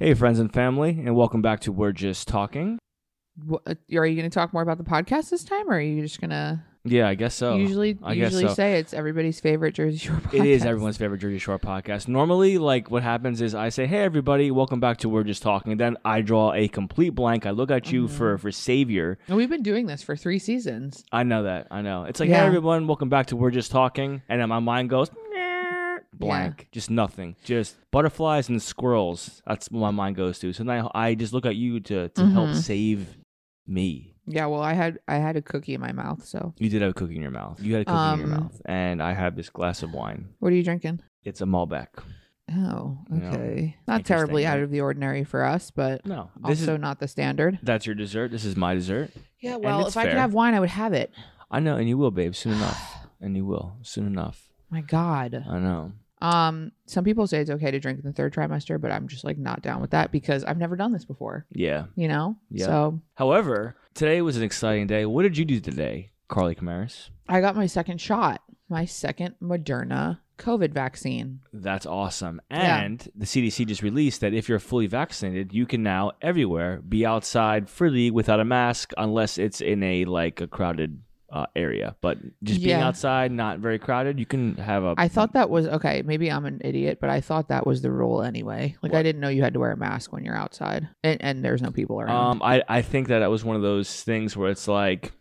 Hey, friends and family, and welcome back to We're Just Talking. Wh- uh, Are you going to talk more about the podcast this time, or are you just going to Yeah, I guess so. usually I usually so. say it's everybody's favorite Jersey Shore podcast? It is everyone's favorite Jersey Shore podcast. Normally, like what happens is I say, "Hey, everybody, welcome back to We're Just Talking." Then I draw a complete blank. I look at you for Mm-hmm. for savior. And we've been doing this for three seasons. I know that. I know. It's like, Yeah. "Hey, everyone, welcome back to We're Just Talking," and then my mind goes Blank, just nothing, just butterflies and squirrels. That's what my mind goes to. So now I just look at you to to help Mhm. save me. Yeah, well, I had I had a cookie in my mouth. So, You did have a cookie in your mouth. You had a cookie in your Um, mouth, and I have this glass of wine. what are you drinking? It's a Malbec. Oh, You know, okay. Not terribly out of the ordinary for us, but No, this also is not the standard. that's your dessert. This is my dessert. Yeah, well, if I could have wine, I would have it. I know, and you will, babe, soon enough. And you will soon enough. My God. I know. Um, some people say it's okay to drink in the third trimester, but I'm just like not down with that because I've never done this before. Yeah. You know. Yeah. So However, today was an exciting day. What did you do today, Carly Camaris? I got my second shot, my second Moderna COVID vaccine. That's awesome. Yeah. And the CDC just released that if you're fully vaccinated, you can now everywhere be outside freely without a mask unless it's in a like a crowded uh, area. But just being Yeah. outside, not very crowded, you can have a I thought that was okay. Maybe I'm an idiot, but I thought that was the rule anyway. Like I What? didn't know you had to wear a mask when you're outside, and, and there's no people around. Um, I, I think that that was one of those things where it's like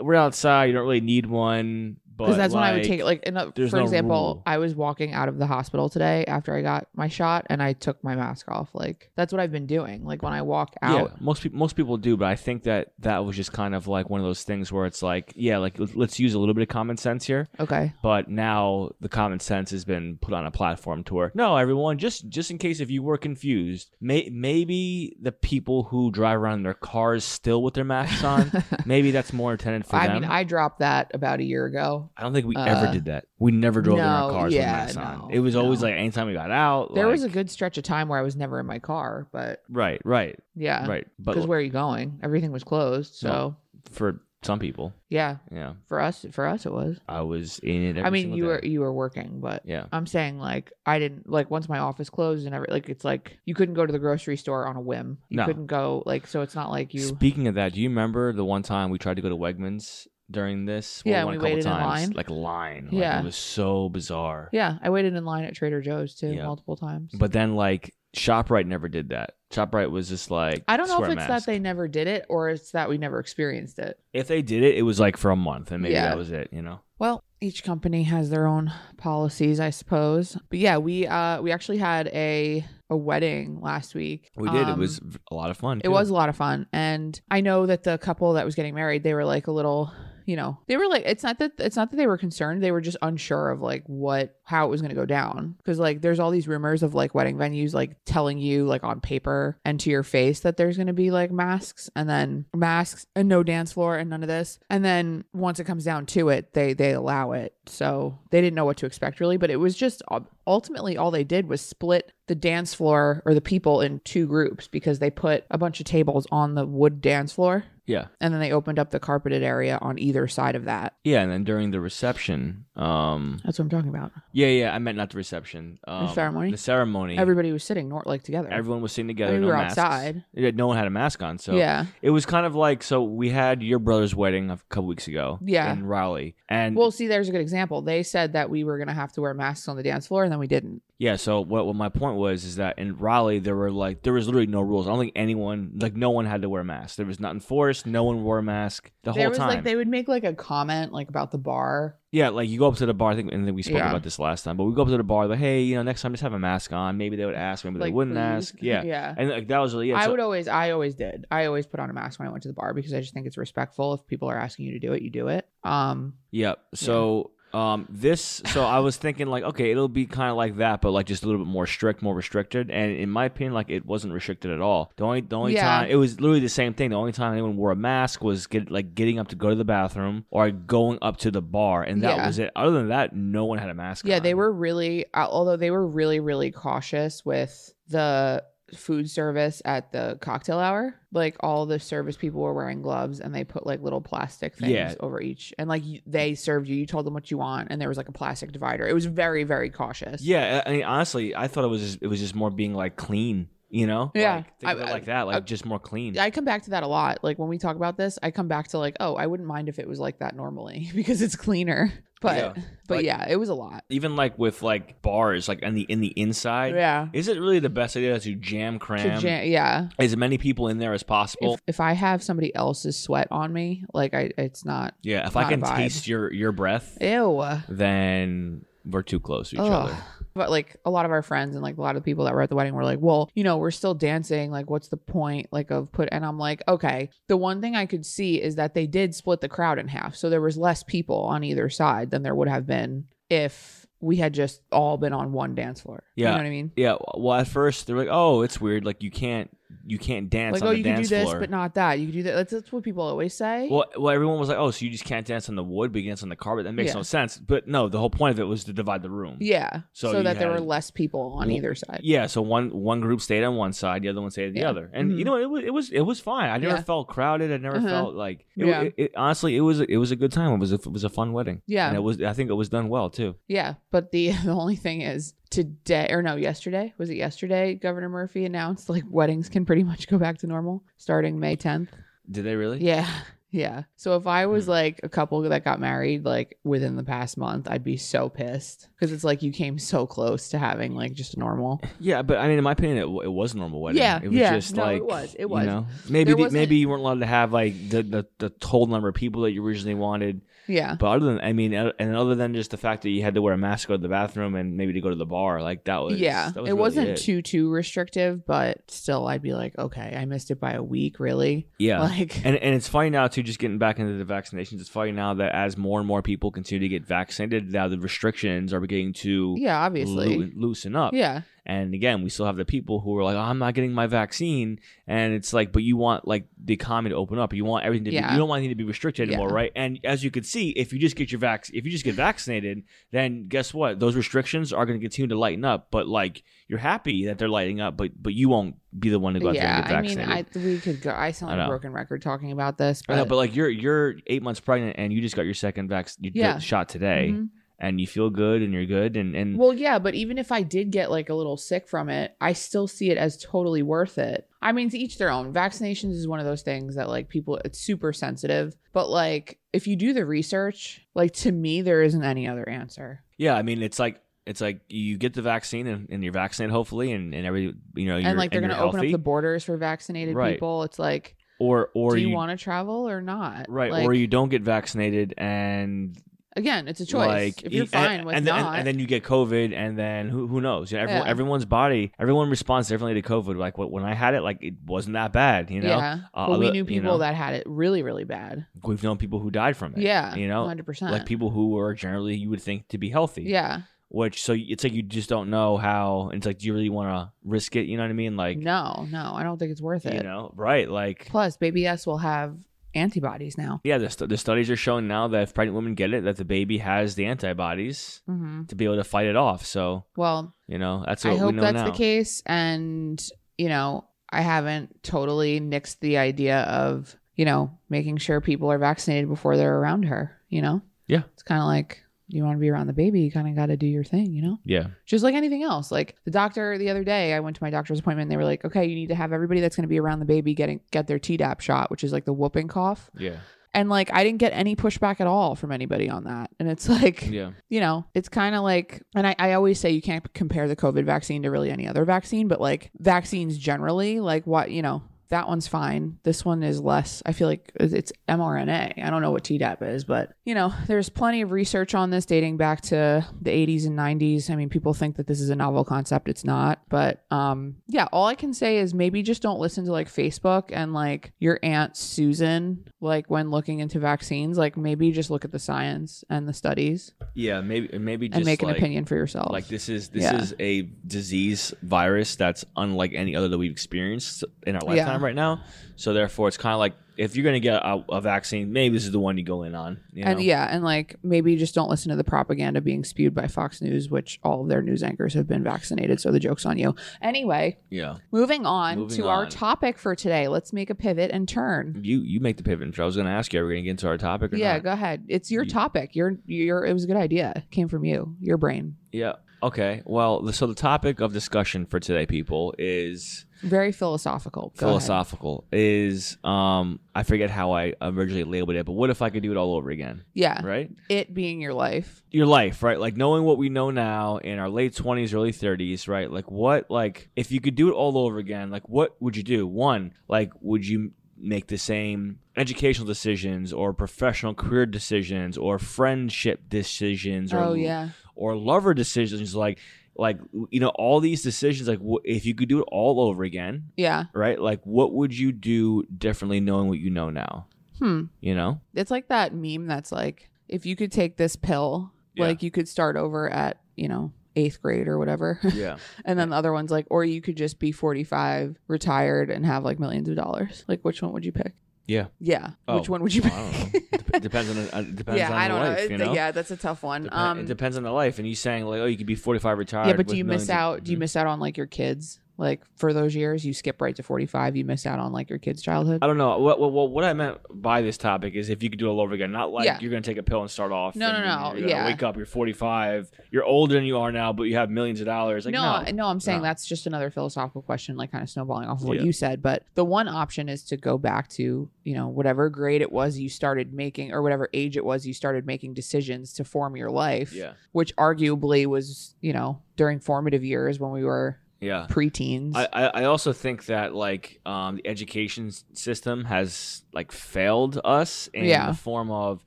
we're outside, you don't really need one, Because that's when I would take it. Like, in a, for no example, rule. I was walking out of the hospital today after I got my shot, and I took my mask off. Like that's what I've been doing. Like when I walk Yeah, out, most people most people do, but I think that that was just kind of like one of those things where it's like, yeah, like let- let's use a little bit of common sense here. okay, But now the common sense has been put on a platform to where no, everyone, just just in case if you were confused, may, maybe the people who drive around in their cars still with their masks on, maybe that's more intended for I them. mean, I dropped that about a year ago. I don't think we ever Uh, did that. We never drove in our cars yeah, with masks on. It was always like anytime we got out. There was a good stretch of time where I was never in my car, but right, right, yeah, right. Because where are you going? Everything was closed. So for some people, yeah, yeah, for us, for us, it was. I was in it. Every I mean, you day. were you were working, but Yeah. I'm saying like I didn't like once my office closed and every like it's like you couldn't go to the grocery store on a whim. You No. couldn't go like so it's not like you. Speaking of that, do you remember the one time we tried to go to Wegmans during this? Yeah, went we waited in times. line. Like line. Like, Yeah. it was so bizarre. Yeah, I waited in line at Trader Joe's too Yeah. multiple times. But then like Shoprite never did that. Shoprite was just like I don't know if it's mask." that they never did it or it's that we never experienced it. if they did it, it was like for a month, and maybe Yeah. that was it. You know. Well, each company has their own policies, I suppose. But yeah, we uh we actually had a a wedding last week. We did. it Um, was a lot of fun. It was a lot of fun. And I know that the couple that was getting married, they were like a little, you know, they were like it's not that it's not that they were concerned, they were just unsure of like what how it was going to go down because like there's all these rumors of like wedding venues like telling you like on paper and to your face that there's going to be like masks and then masks and no dance floor and none of this. And then once it comes down to it, they they allow it. So they didn't know what to expect really, but it was just uh, ultimately all they did was split the dance floor or the people in two groups because they put a bunch of tables on the wood dance floor Yeah. and then they opened up the carpeted area on either side of that. Yeah, and then during the reception, um, That's what I'm talking about. yeah, yeah, I meant not the reception. Um, ceremony? The ceremony. Everybody was sitting nor- like together. everyone was sitting I together. mean, no we were masks. outside. Yeah, no one had a mask on, so yeah. it was kind of like so we had your brother's wedding a couple weeks ago. Yeah. in Raleigh, and Well, see, there's a good example. They said that we were going to have to wear masks on the dance floor and then we didn't. yeah. So what, what my point was is that in Raleigh there were like there was literally no rules. I don't think anyone like no one had to wear a mask. There was nothing forced. No one wore a mask the there whole was time. like they would make like a comment like about the bar. yeah, like you go up to the bar. I think and then we spoke Yeah. about this last time, but we go up to the bar like, hey, you know, next time just have a mask on. Maybe they would ask, maybe like they wouldn't please. ask. Yeah, Yeah. and like that was really it. I So- would always, I always did. I always put on a mask when I went to the bar because I just think it's respectful. If people are asking you to do it, you do it. Um, Yep. So um this so I was thinking like okay it'll be kind of like that but like just a little bit more strict more restricted and in my opinion like it wasn't restricted at all the only the only Yeah. time it was literally the same thing the only time anyone wore a mask was get like getting up to go to the bathroom or going up to the bar and that Yeah. was it other than that no one had a mask yeah, on. they were really, uh, although they were really, really cautious with the food service at the cocktail hour. Like all the service people were wearing gloves and they put like little plastic things Yeah. over each. And like they served you, you told them what you want, and there was like a plastic divider. It was very, very cautious. yeah I mean honestly I thought it was just, it was just more being like clean You know? Yeah. Like, think I- like that, like I- just more clean. I come back to that a lot. Like when we talk about this, I come back to like, oh, I wouldn't mind if it was like that normally because it's cleaner. But Yeah. but Like- yeah, it was a lot. Even like with like bars, like in the in the inside. Yeah. Is it really the best idea to jam To cram jam- yeah. as many people in there as possible? If, if I have somebody else's sweat on me, like I, it's not. yeah, if not I can taste your your breath, Ew. then we're too close to each Ugh. other. But like a lot of our friends and like a lot of the people that were at the wedding were like, well, you know, we're still dancing. Like, what's the point? Like of put? And I'm like, okay. The one thing I could see is that they did split the crowd in half, so there was less people on either side than there would have been if we had just all been on one dance floor. Yeah. you know what I mean? Yeah, well, at first they're like, "Oh, it's weird. Like you can't you can't dance Like, on oh, the you can do dance this, floor." but not that. You can do that. That's, that's what people always say. well, well, everyone was like, "Oh, so you just can't dance on the wood, but you can dance on the carpet." That makes Yeah. no sense. But no, the whole point of it was to divide the room. yeah, So so, you that there were less people on Well, either side. Yeah, so one one group stayed on one side, the other one stayed on the Yeah. other, and you Mhm. know it was it was it was fine. I never Yeah. felt crowded. I never Uh-huh. felt like it, Yeah. it, it- Honestly, it was it was a good time. It was a, it was a fun wedding. Yeah. and it was. I think it was done well too. Yeah, but the the only thing is today or no, yesterday was it yesterday? Governor Murphy announced like weddings can pretty much go back to normal starting May 10th. Did they really? Yeah. Yeah. So if I was Hmm. like a couple that got married like within the past month, I'd be so pissed because it's like you came so close to having like just a normal. Yeah, but I mean, in my opinion, it, w- it was a normal wedding. Yeah, it was yeah. just No, like it was. It was. you know, maybe There the, wasn't- maybe you weren't allowed to have like the, the the total number of people that you originally wanted. Yeah. But other than, I mean, uh, and other than just the fact that you had to wear a mask to go to the bathroom and maybe to go to the bar, like that was yeah. that was it really wasn't it. too too restrictive, but still I'd be like, okay, I missed it by a week, really? yeah. Like and and it's funny now too, just getting back into the vaccinations. It's funny now that as more and more people continue to get vaccinated, now the restrictions are beginning to yeah, obviously. loo- loosen up. Yeah. And again, we still have the people who are like, oh, I'm not getting my vaccine. And it's like, but you want like the economy to open up. You want everything to be, you don't want anything to be restricted anymore, Yeah. right? And as you can see, if you just get your vac, if you just get vaccinated, then guess what? Those restrictions are going to continue to lighten up. But like, you're happy that they're lighting up, but but you won't be the one to go out yeah, there and get vaccinated. I mean, we could go. I sound like a broken record talking about this, I but, know, but like you're you're eight months pregnant and you just got your second vaccine, you Yeah. shot today, Mhm. And you feel good and you're good and and well, yeah, but even if I did get like a little sick from it, I still see it as totally worth it. I mean, to each their own. Vaccinations is one of those things that like people, it's super sensitive, but like if you do the research, like to me, there isn't any other answer. Yeah, I mean, it's like it's like you get the vaccine and, and you're vaccinated, hopefully, and, and every you know, you're, and like they're and going to you're open up the borders for vaccinated Right. people. It's like, or or do you, you, want to travel or not? right, Like, or you don't get vaccinated, and again, it's a choice. like if you're and- fine with and, not, then, and then you get COVID, and then who who knows? You know, everyone, Yeah. everyone's body, everyone responds differently to COVID. Like when I had it, like it wasn't that bad. You know, yeah. Uh, but we knew you people know, that had it really, really bad. we've known people who died from it. Yeah. you know, hundred percent. like people who were generally you would think to be healthy. Yeah. which so it's like you just don't know how. It's like, do you really want to risk it? You know what I mean? Like, no, no, I don't think it's worth it. you know, right? Like, Plus, baby S will have antibodies now. yeah, the, st- the studies are showing now that if pregnant women get it, that the baby has the antibodies hmm to be able to fight it off. So, Well, you know, that's what I hope that's now. the case. And, you know, I haven't totally nixed the idea of, you know, making sure people are vaccinated before they're around her, you know? Yeah. It's kind of like you want to be around the baby, you kind of got to do your thing, you know? Yeah. Just like anything else. Like the doctor the other day, I went to my doctor's appointment and they were like, okay, you need to have everybody that's going to be around the baby getting get their Tdap shot, which is like the whooping cough. Yeah. And like I didn't get any pushback at all from anybody on that. And it's like, Yeah. you know, it's kind of like, and I, I always say you can't compare the COVID vaccine to really any other vaccine, but like vaccines generally, like what, you know, that one's fine. This one is less. I feel like it's mRNA. I don't know what Tdap is, but you know, there's plenty of research on this dating back to the 80s and 90s. I mean, people think that this is a novel concept. It's not. But um, yeah, all I can say is maybe just don't listen to like Facebook and like your aunt Susan, like when looking into vaccines. Like maybe just look at the science and the studies Yeah. Maybe, maybe just and make an opinion for yourself. Like this is this Yeah. is a disease virus that's unlike any other that we've experienced in our lifetime right now. So therefore, it's kind of like if you're gonna get a, a vaccine, maybe this is the one you go in on. You know? and yeah, and like maybe just don't listen to the propaganda being spewed by Fox News, which all of their news anchors have been vaccinated. So the joke's on you. Anyway, yeah. moving on Moving to our topic for today. Let's make a pivot and turn. You you make the pivot. I was gonna ask you, are we gonna get into our topic or Yeah, not? go ahead. It's your You- topic. Your your it was a good idea. It came from you, your brain. Yeah. Okay. Well, the- so the topic of discussion for today, people, is Very philosophical. Go ahead. philosophical. Is um, I forget how I originally labeled it, but what if I could do it all over again? Yeah. Right. It being your life. Your life, right? Like knowing what we know now in our late twenties, early thirties, right? Like what? Like if you could do it all over again, like what would you do? One, like would you make the same educational decisions or professional career decisions or friendship decisions or Oh yeah. Or lover decisions like like you know all these decisions like wh- if you could do it all over again Yeah. right like what would you do differently knowing what you know now Hmm. you know It's like that meme that's like, if you could take this pill, Yeah. like you could start over at, you know, eighth grade or whatever. yeah and then the other one's like, or you could just be 45, retired, and have like millions of dollars. Like, which one would you pick? Yeah Yeah. Oh, which one would you I pick? don't know. Dep- depends on the, uh, depends yeah, on I the don't life know. you know Yeah, that's a tough one. Depe- um, it depends on the life and you saying like oh you could be 45 retired yeah, but do you miss out? Do you Mhm. miss out on like your kids? Like for those years, you skip right to 45. You miss out on like your kids' childhood. I don't know. What, what, what I meant by this topic is if you could do it all over again, not like Yeah. you're going to take a pill and start off. No, and no, no, You're yeah. Wake up, you're 45. You're older than you are now, but you have millions of dollars. Like, no, no. no, I'm saying No. that's just another philosophical question, like kind of snowballing off of what Yeah. you said. But the one option is to go back to, you know, whatever grade it was you started making, or whatever age it was you started making decisions to form your life, Yeah. which arguably was, you know, during formative years when we were Yeah. preteens. I, I I also think that like um, the education system has like failed us in Yeah. the form of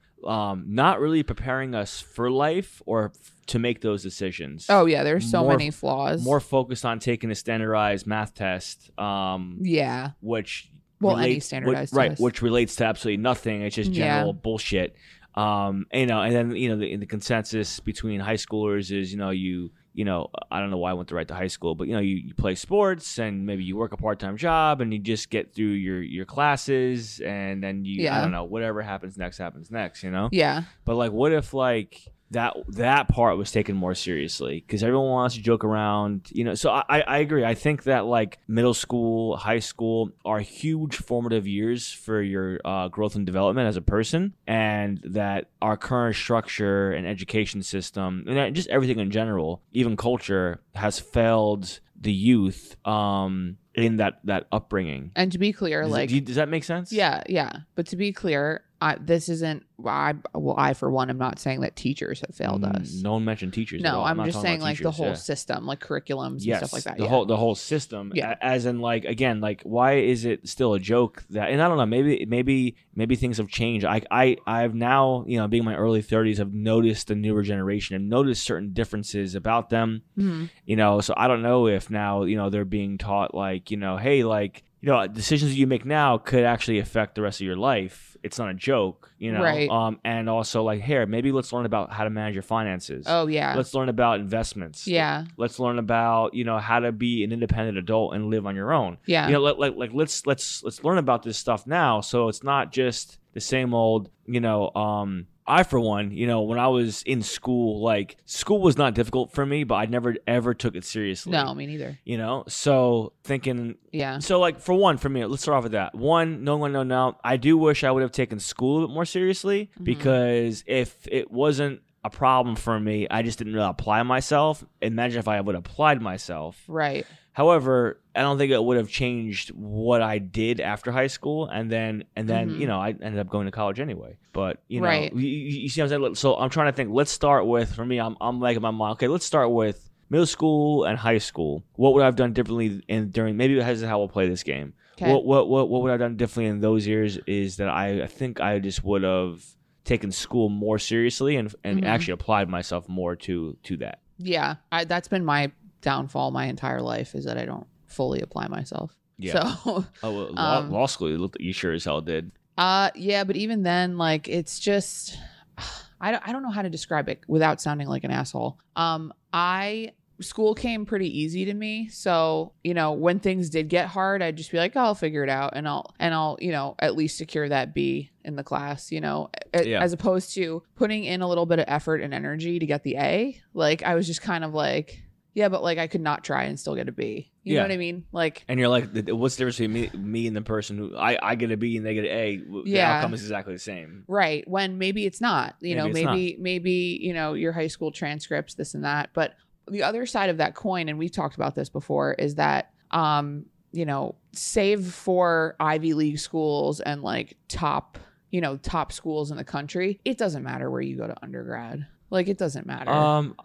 um, not really preparing us for life or f- to make those decisions. oh yeah, there's so more- many flaws. more focused on taking a standardized math test, um, yeah. which Well, any relates- standardized which, right, test. which relates to absolutely nothing. It's just Yeah. general bullshit. Um, and, you know, and then you know the, the consensus between high schoolers is you know you you know I don't know why I went to right to high school, but you know you, you play sports and maybe you work a part time job and you just get through your your classes and then you I don't know whatever happens next happens next, you know. Yeah. But like, what if like that that part was taken more seriously? Because everyone wants to joke around, you know. So I I agree. I think that like middle school, high school are huge formative years for your uh, growth and development as a person, and that our current structure and education system, and just everything in general, even culture, has failed the youth um, in that that upbringing. And to be clear, Does, like do you- does that make sense? Yeah, yeah. But to be clear, I, this isn't. I well, I for one, am not saying that teachers have failed Mm, us. No one mentioned teachers. at No, all. I'm, not just talking saying about like the teachers, whole yeah. system, like curriculums yes, and stuff like that. The yeah. whole the whole system. Yeah. a- As in like again, like why is it still a joke that and I don't know, maybe maybe maybe things have changed. I I I've now, you know, being in my early thirties, have noticed the newer generation and noticed certain differences about them. Mhm. You know, so I don't know if now, you know, they're being taught like, you know, hey, like you know, decisions you make now could actually affect the rest of your life. It's not a joke, you know. Right. Um, and also like, here, maybe let's learn about how to manage your finances. Oh yeah, Let's learn about investments. yeah, Let's learn about you know how to be an independent adult and live on your own. yeah, You know, let, like like let's let's let's learn about this stuff now, so it's not just the same old. You know, um, I for one, you know, when I was in school, like school was not difficult for me, but I never ever took it seriously. no, me neither. You know, so thinking Yeah, so like for one, for me, let's start off with that. One, no one no, no. I do wish I would have taken school a bit more seriously Mhm. because if it wasn't a problem for me, I just didn't really apply myself. Imagine if I would have applied myself. right. However, I don't think it would have changed what I did after high school, and then and then Mhm. you know I ended up going to college anyway. But you know, Right. you, you see what I'm saying? So I'm trying to think. Let's start with for me. I'm I'm like my mind. Okay, let's start with middle school and high school. What would I have done differently in during? Maybe this is how we'll play this game. Okay. What what what what would I have done differently in those years? Is that I I think I just would have taken school more seriously and and Mhm. actually applied myself more to to that. yeah, I, that's been my downfall my entire life is that I don't fully apply myself. Yeah. So, Oh, well, law, Um, law school. You, looked, you sure as hell did. uh, yeah, but even then, like, it's just, I don't, I don't know how to describe it without sounding like an asshole. Um, I school came pretty easy to me, so you know when things did get hard, I'd just be like, oh, I'll figure it out, and I'll and I'll you know at least secure that B in the class, you know, Yeah. as opposed to putting in a little bit of effort and energy to get the A. Like I was just kind of like. Yeah, but like I could not try and still get a B. You Yeah. know what I mean? Like And you're like, what's the difference between me, me and the person who I, I get a B and they get an A? The Yeah. outcome is exactly the same. Right. When maybe it's not, you know, Maybe it's maybe, maybe, you know, your high school transcripts, this and that. But the other side of that coin, and we've talked about this before, is that um, you know, save for Ivy League schools and like top, you know, top schools in the country, it doesn't matter where you go to undergrad. Like it doesn't matter. Um,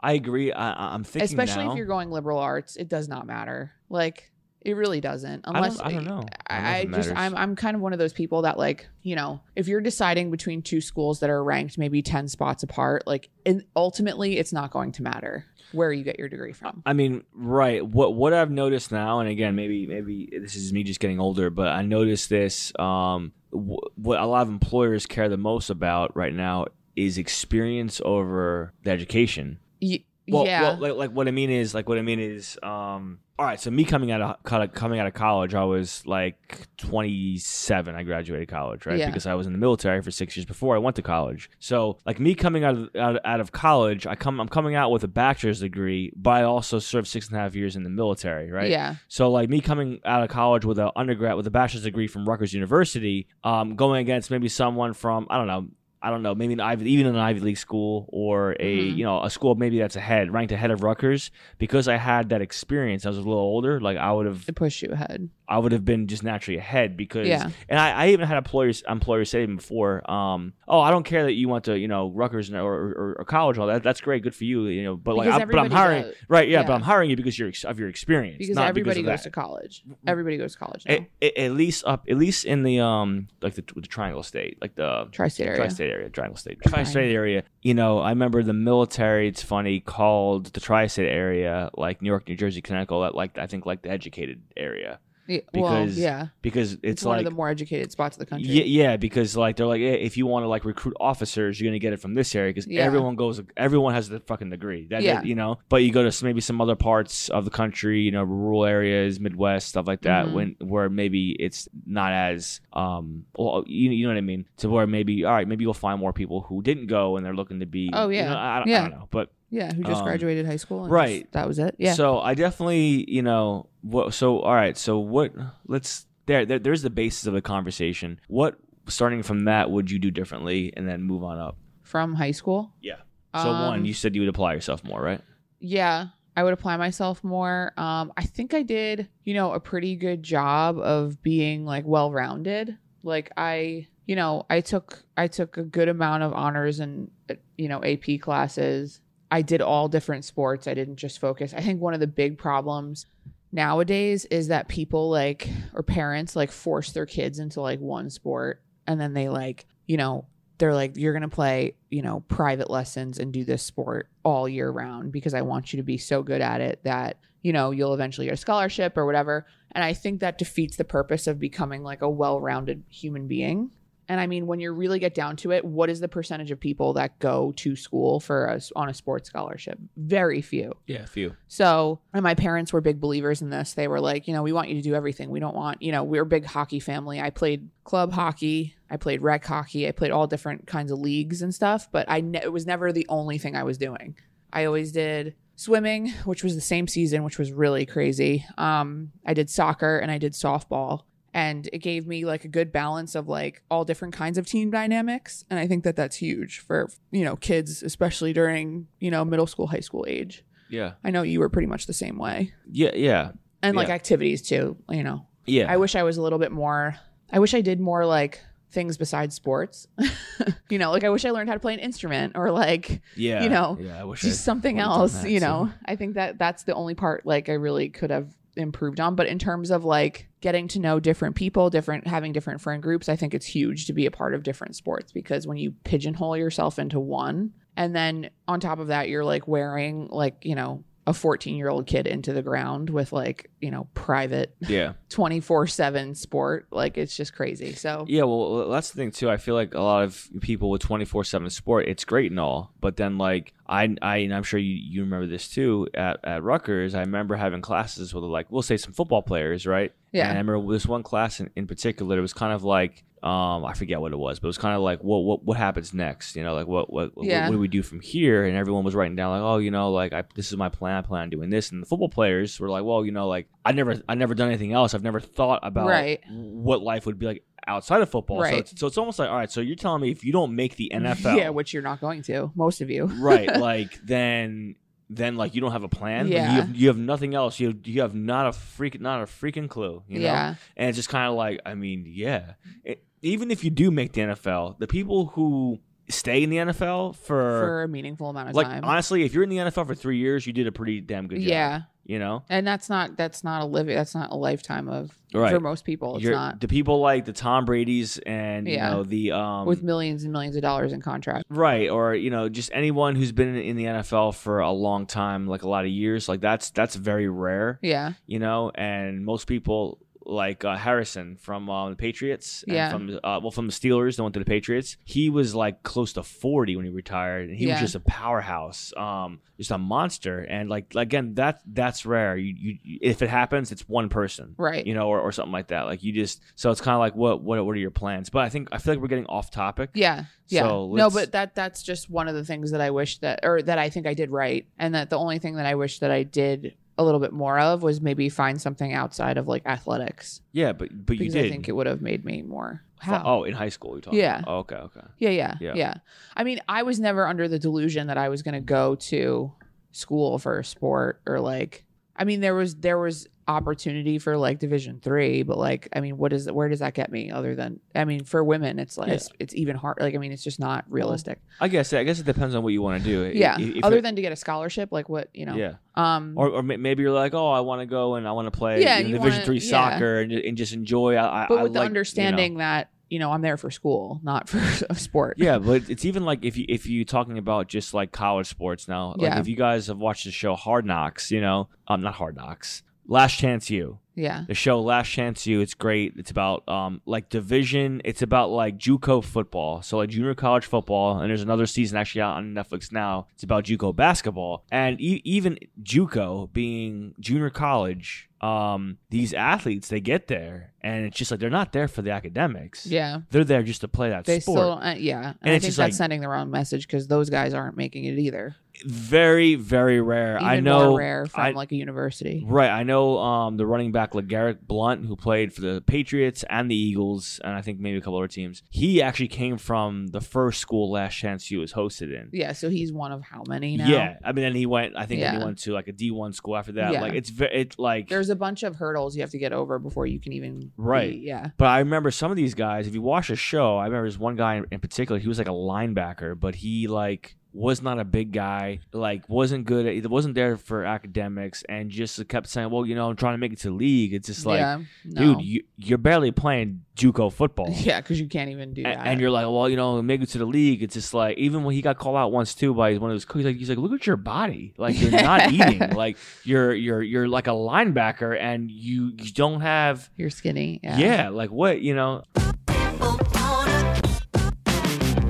I agree. I, I'm thinking Especially now- if you're going liberal arts, it does not matter. Like it really doesn't. Unless I don't know. I don't know I, it just. I'm I'm kind of one of those people that like, you know, if you're deciding between two schools that are ranked maybe 10 spots apart, like and ultimately it's not going to matter where you get your degree from. I mean, right. What what I've noticed now, and again, maybe maybe this is me just getting older, but I noticed this. Um, wh- what a lot of employers care the most about right now is experience over the education. Y- Well, yeah. well, like, like what I mean is, like what I mean is, um, all right. So me coming out of coming out of college, I was like 27. I graduated college, right? Yeah. Because I was in the military for six years before I went to college. So like me coming out of out, out of college, I come I'm coming out with a bachelor's degree, but I also served six and a half years in the military, right? Yeah. So like me coming out of college with an undergrad with a bachelor's degree from Rutgers University, um, going against maybe someone from I don't know. I don't know, maybe an Ivy, even an Ivy League school or a Mhm. you know a school maybe that's ahead, ranked ahead of Rutgers, because I had that experience. I was a little older, like I would have, To push you ahead. I would have been just naturally ahead because, Yeah. and I, I even had employers employers say to me before, um, oh, I don't care that you went to you know Rutgers or, or, or college, all that, that's great, good for you, you know, but like, I, but I'm hiring, right, yeah, but I'm hiring you because you're ex- of your experience, Because not everybody because goes of to college. Everybody goes to college now. At, at- least up, at least in the um, like the, the Triangle State, like the Tri-state area. tri-state area, Triangle State, tri-state area. You know, I remember the military. It's funny called the tri-state area, like New York, New Jersey, Connecticut, that, like I think like the educated area Yeah, well, because yeah. because it's, It's, one like of the more educated spots of the country. yeah, yeah, because like they're like, eh, if you want to like recruit officers, you're gonna get it from this area because Yeah. everyone goes, everyone has the fucking degree. That, Yeah. you know. But you go to maybe some other parts of the country, you know, rural areas, Midwest, stuff like that, Mhm. when where maybe it's not as um, well, you, you know what I mean, to where maybe all right, maybe you'll find more people who didn't go and they're looking to be. Oh, you yeah. know, I, I don't- I Yeah. don't know, but Yeah, who just Um, graduated high school. And right. just- that was it. Yeah. so I definitely, you know, what. So all right. So what? Let's there, there. There's the basis of the conversation. What starting from that would you do differently, and then move on up? From high school. Yeah. So Um, one, you said you would apply yourself more, right? Yeah, I would apply myself more. Um, I think I did, you know, a pretty good job of being like well rounded. Like I, you know, I took I took a good amount of honors and uh, you know AP classes. I did all different sports. I didn't just focus. I think one of the big problems nowadays is that people like or parents like force their kids into like one sport and then they like, you know, they're like you're going to play, you know, private lessons and do this sport all year round because I want you to be so good at it that, you know, you'll eventually get a scholarship or whatever. And I think that defeats the purpose of becoming like a well-rounded human being. And I mean, when you really get down to it, what is the percentage of people that go to school for us on a sports scholarship? Very few. Yeah, few. So, and my parents were big believers in this. They were like, you know, we want you to do everything. We don't want, you know, we're a big hockey family. I played club hockey, I played rec hockey, I played all different kinds of leagues and stuff, but I ne- it was never the only thing I was doing. I always did swimming, which was the same season, which was really crazy. Um, I did soccer and I did softball. And it gave me like a good balance of like all different kinds of team dynamics. And I think that that's huge for, you know, kids, especially during, you know, middle school, high school age. Yeah. I know you were pretty much the same way. Yeah. Yeah. And like activities too, you know. Yeah. I wish I was a little bit more I wish I did more like things besides sports. you know, like I wish I learned how to play an instrument or like yeah. you know, Yeah. I wish just I something else, you know. I think that that's the only part like I really could have improved on, but in terms of like getting to know different people, different having different friend groups, I think it's huge to be a part of different sports because when you pigeonhole yourself into one and then on top of that you're like wearing like, you know, a 14 year old kid into the ground with like, you know, private Yeah. 24 7 sport. Like it's just crazy. So, Yeah, well, that's the thing too. I feel like a lot of people with twenty four seven sport, it's great and all, but then like I, I, and I'm sure you, you remember this too. At at Rutgers, I remember having classes with like we'll say some football players, right? Yeah. And I remember this one class in, in particular. It was kind of like um I forget what it was, but it was kind of like what what what happens next? You know, like what what Yeah. what, what do we do from here? And everyone was writing down like, oh, you know, like I, this is my plan. I plan on doing this. And the football players were like, well, you know, like I never I never done anything else. I've never thought about Right. what life would be like outside of football. So, Right. it's, so it's almost like, all right, so you're telling me if you don't make the NFL, yeah, which you're not going to, most of you. right, like then then like you don't have a plan. Yeah. you have you have nothing else. You have, you have not a freak not a freaking clue. You know. Yeah. And it's just kind of like I mean, yeah. It, even if you do make the NFL, the people who stay in the NFL for, for a meaningful amount of like time. honestly, if you're in the NFL for three years, you did a pretty damn good job. yeah. You know. And that's not that's not a living that's not a lifetime of Right. for most people. It's You're- not the people like the Tom Brady's and Yeah. you know the um with millions and millions of dollars in contract. Right, or you know, just anyone who's been in the NFL for a long time, like a lot of years, like that's that's very rare, Yeah. you know. And most people, like uh, Harrison from uh, the Patriots, and Yeah. from uh, well from the Steelers, that went to the Patriots. He was like close to forty when he retired, and he was just a powerhouse, um, just a monster. And like again, that that's rare. You, you if it happens, it's one person, Right. You know, or, or something like that. Like you just so it's kind of like what what what are your plans? But I think I feel like we're getting off topic. Yeah. Yeah. So no, but that that's just one of the things that I wish that or that I think I did right. And that the only thing that I wish that I did a little bit more of was maybe find something outside of like athletics. Yeah, but but you Because did. I think it would have made me more how? Oh, in high school, you talking? Yeah. Oh, okay, okay. Yeah, yeah, Yeah. yeah, I mean, I was never under the delusion that I was going to go to school for a sport or like. I mean, there was there was opportunity for like Division three, but like, I mean, what is it? where does that get me? Other than, I mean, for women, it's like Yeah. it's, it's even hard. Like, I mean, it's just not realistic. I guess I guess it depends on what you want to do. Yeah. i- if Other it- than to get a scholarship, like what you know. yeah, Um. or or maybe you're like, oh, I want to go and I want to play Yeah, you know, Division wanna- three yeah. soccer and, and just enjoy. I, I- but I with the like, you know- understanding that you know I'm there for school, not for a sport. yeah, but it's even like if you if you talking about just like college sports now, like Yeah. if you guys have watched the show Hard Knocks, you know, um, not Hard Knocks, Last Chance U. Yeah. The show Last Chance U, it's great. It's about um like division. It's about like JUCO football, so like junior college football. And there's another season actually out on Netflix now. It's about JUCO basketball, and e- even JUCO being junior college. Um, these athletes they get there, and it's just like they're not there for the academics. Yeah. they're there just to play that They sport. still, uh, yeah. And, I it's think just that's like- sending the wrong message because those guys aren't making it either. Very, very rare. Even I know. rare from I- like a university. Right, I know um, the running back LeGarrette Blount, who played for the Patriots and the Eagles, and I think maybe a couple other teams. He actually came from the first school Last Chance he was hosted in. Yeah. So he's one of how many now? Yeah, I mean, then he went. I think then he went to like a D one school after that. Yeah. Like it's very, it's like. There's a bunch of hurdles you have to get over before you can even. be- Right. yeah. But I remember some of these guys. If you watch the show, I remember this one guy in particular. He was like a linebacker, but he like was not a big guy. Like wasn't good. At, wasn't there for academics, and just kept saying, "Well, you know, I'm trying to make it to the league." It's just like, yeah. No. dude, you, you're barely playing JUCO football. yeah, because you can't even do that. And, you're like, well, you know, make it to the league. It's just like, even when he got called out once too by one of his coaches, like, he's like, look at your body, like you're not eating, like you're you're you're like a linebacker, and you you don't have, You're skinny. Yeah. yeah, like what, you know,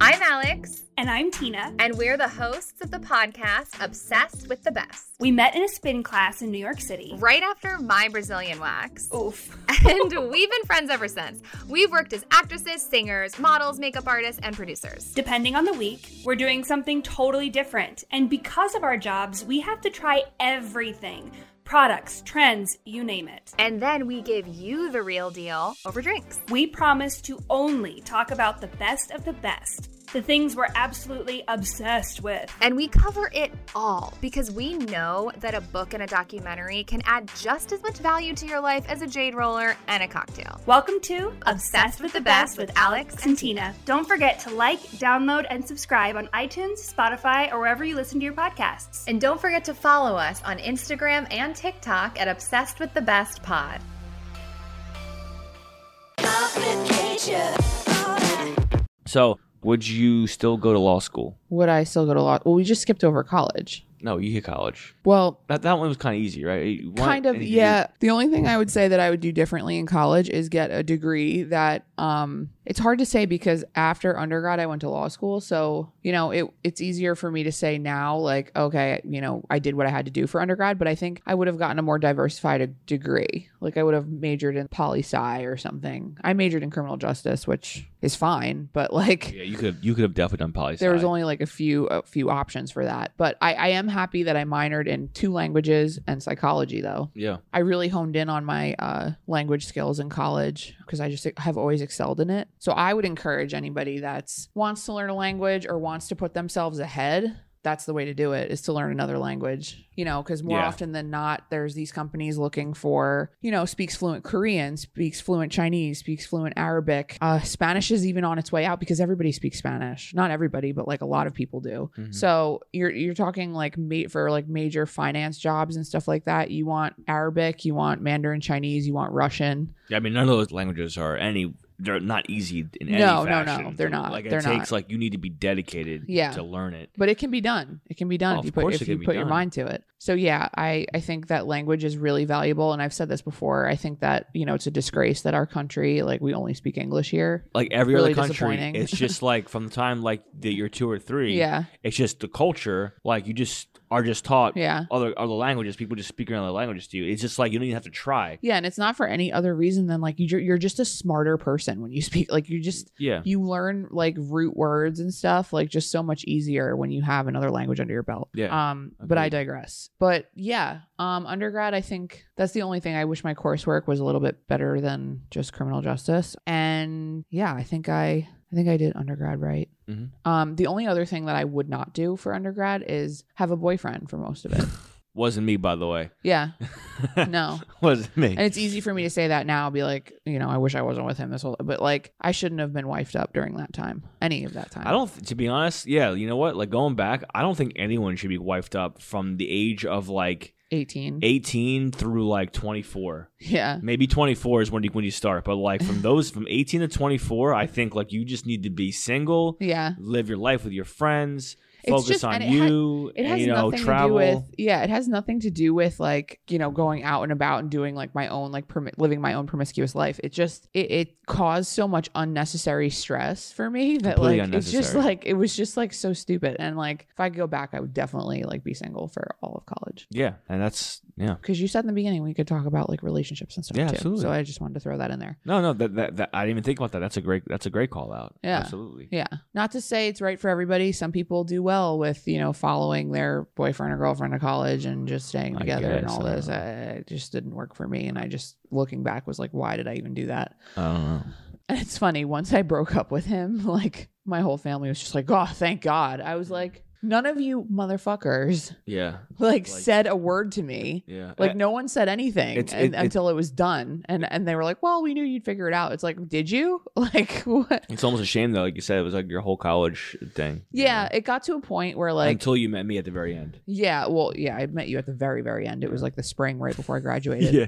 I'm Alex, And I'm Tina. and we're the hosts of the podcast Obsessed with the Best. We met in a spin class in New York City. Right after my Brazilian wax. Oof. And we've been friends ever since. We've worked as actresses, singers, models, makeup artists, and producers. Depending on the week, we're doing something totally different. And because of our jobs, we have to try everything products, trends, you name it. And then we give you the real deal over drinks. We promise to only talk about the best of the best, the things we're absolutely obsessed with. And we cover it all because we know that a book and a documentary can add just as much value to your life as a jade roller and a cocktail. Welcome to Obsessed with the Best with Alex and Tina. Don't forget to like, download, and subscribe on iTunes, Spotify, or wherever you listen to your podcasts. And don't forget to follow us on Instagram and TikTok at Obsessed with the Best Pod. so would you still go to law school? Would I still go to law? Well, we just skipped over college. No, you hit college. Well, That that one was kind of easy, right? Kind of yeah the only thing i would say that i would do differently in college is get a degree that um it's hard to say because after undergrad i went to law school so you know, it it's easier for me to say now, like, okay, you know, I did what I had to do for undergrad, but I think I would have gotten a more diversified degree. Like I would have majored in poli sci or something. I majored in criminal justice, which is fine, but like Yeah, you could you could have definitely done poli. there was only like a few a few options for that. But I, I am happy that I minored in two languages and psychology though. yeah. I really honed in on my uh, language skills in college because I just have always excelled in it. So I would encourage anybody that's wants to learn a language or wants to put themselves ahead. That's the way to do it is to learn another language, you know, because more Yeah. often than not, there's these companies looking for, you know, speaks fluent Korean, speaks fluent Chinese, speaks fluent Arabic. Uh, Spanish is even on its way out because everybody speaks Spanish. Not everybody, but like a lot of people do. Mhm. So you're you're talking like mate for like major finance jobs and stuff like that. You want Arabic, you want Mandarin Chinese, you want Russian. Yeah, I mean, none of those languages are any. They're not easy in any No, no, no, fashion. they're not. Like it They're takes not. like you need to be dedicated. Yeah. To learn it. But it can be done. It can be done Oh, if you put if you put your mind to it. So yeah, I I think that language is really valuable, and I've said this before. I think that you know it's a disgrace that our country like we only speak English here. Like every Really other country, it's just like from the time like that you're two or three. Yeah, It's just the culture. Like you just are just taught yeah. other other languages. People just speak other languages to you. It's just like you don't even have to try. Yeah, and it's not for any other reason than like you're you're just a smarter person when you speak. Like you just Yeah. you learn like root words and stuff like just so much easier when you have another language under your belt. Yeah, Um, but I digress. But yeah, um, undergrad, I think that's the only thing I wish my coursework was a little bit better than just criminal justice. And yeah, I think I I think I did undergrad right. Mhm. Um, the only other thing that I would not do for undergrad is have a boyfriend for most of it. Wasn't me, by the way. yeah, no. Wasn't me. And it's easy for me to say that now, be like, you know, I wish I wasn't with him this whole, but like, I shouldn't have been wifed up during that time, any of that time. I don't. To be honest, yeah. You know what? Like going back, I don't think anyone should be wifed up from the age of like 18. 18 through like 24. Yeah. Maybe 24 is when you when you start, but like from those from 18 to 24, I think like you just need to be single, Yeah. live your life with your friends, focus just- on it ha- you, It has you know nothing travel. to do with, yeah, it has nothing to do with like, you know, going out and about and doing like my own, like, permi- living my own promiscuous life. It just, it, it caused so much unnecessary stress for me that Completely like, it's just like, it was just like so stupid. And like, if I could go back, I would definitely like be single for all of college. yeah, and that's yeah. Because you said in the beginning we could talk about like relationships and stuff Yeah, too. absolutely. So I just wanted to throw that in there. No, no, that, that that I didn't even think about that. That's a great that's a great call out. Yeah. absolutely. Yeah. Not to say it's right for everybody. Some people do well with, you know, following their boyfriend or girlfriend to college and just staying together and all this. Uh, it just didn't work for me. And I just, looking back, was like, why did I even do that? I don't know. And it's funny. Once I broke up with him, like, my whole family was just like, oh, thank God. I was like, none of you motherfuckers, Yeah, like, Like- said a word to me. yeah. Like no one said anything It's- and- it- until it was done, and and they were like, "Well, we knew you'd figure it out." It's like, did you? Like what? it's almost a shame though. Like you said, it was like your whole college thing. Yeah, it got to a point where like until you met me at the very end. Yeah, well, yeah, I met you at the very, very end. It was like the spring right before I graduated. Yeah.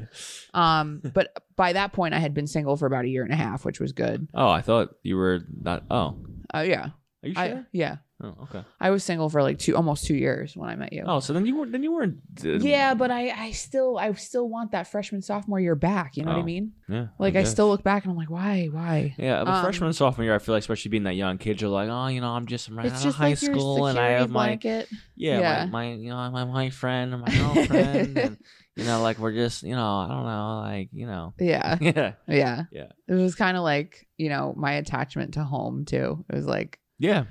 Um, but by that point, I had been single for about a year and a half, which was good. Oh, I thought you were not. Oh, Uh, yeah, are you sure? I yeah, oh, okay. I was single for like two, almost two years when I met you. Oh, so then you weren't. Then you weren't. uh, Yeah, but I, I still, I still want that freshman sophomore year back. You know what I Oh, mean? Yeah. Like I, guess. still look back and I'm like, why, why? Yeah, but um, freshman sophomore year, I feel like, especially being that young, kids are like, oh, you know, I'm just I'm right out of high like school, and I have my yeah, Yeah. My, my you know my my friend and my girlfriend, and you know, like we're just you know, I don't know, like you know, Yeah, yeah, yeah, Yeah. It was kind of like you know my attachment to home too. It was like yeah,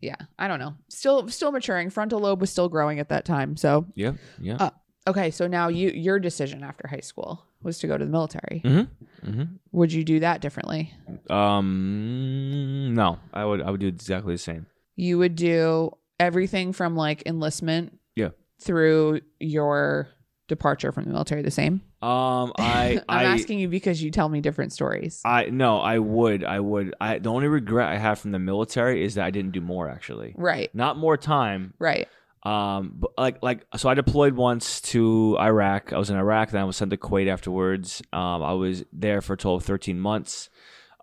yeah, I don't know. Still, still maturing. Frontal lobe was still growing at that time. So yeah, yeah. Uh, Okay, so now you your decision after high school was to go to the military. mm-hmm. Mm-hmm. Would you do that differently? Um, no, I would I would do exactly the same. You would do everything from like enlistment Yeah. through your departure from the military the same? Um, I I'm I asking you because you tell me different stories. I no, I would I would I the only regret I have from the military is that I didn't do more actually. right. Not more time, Right. Um, but like like so, I deployed once to Iraq. I was in Iraq, then I was sent to Kuwait afterwards. Um, I was there for a total of thirteen months.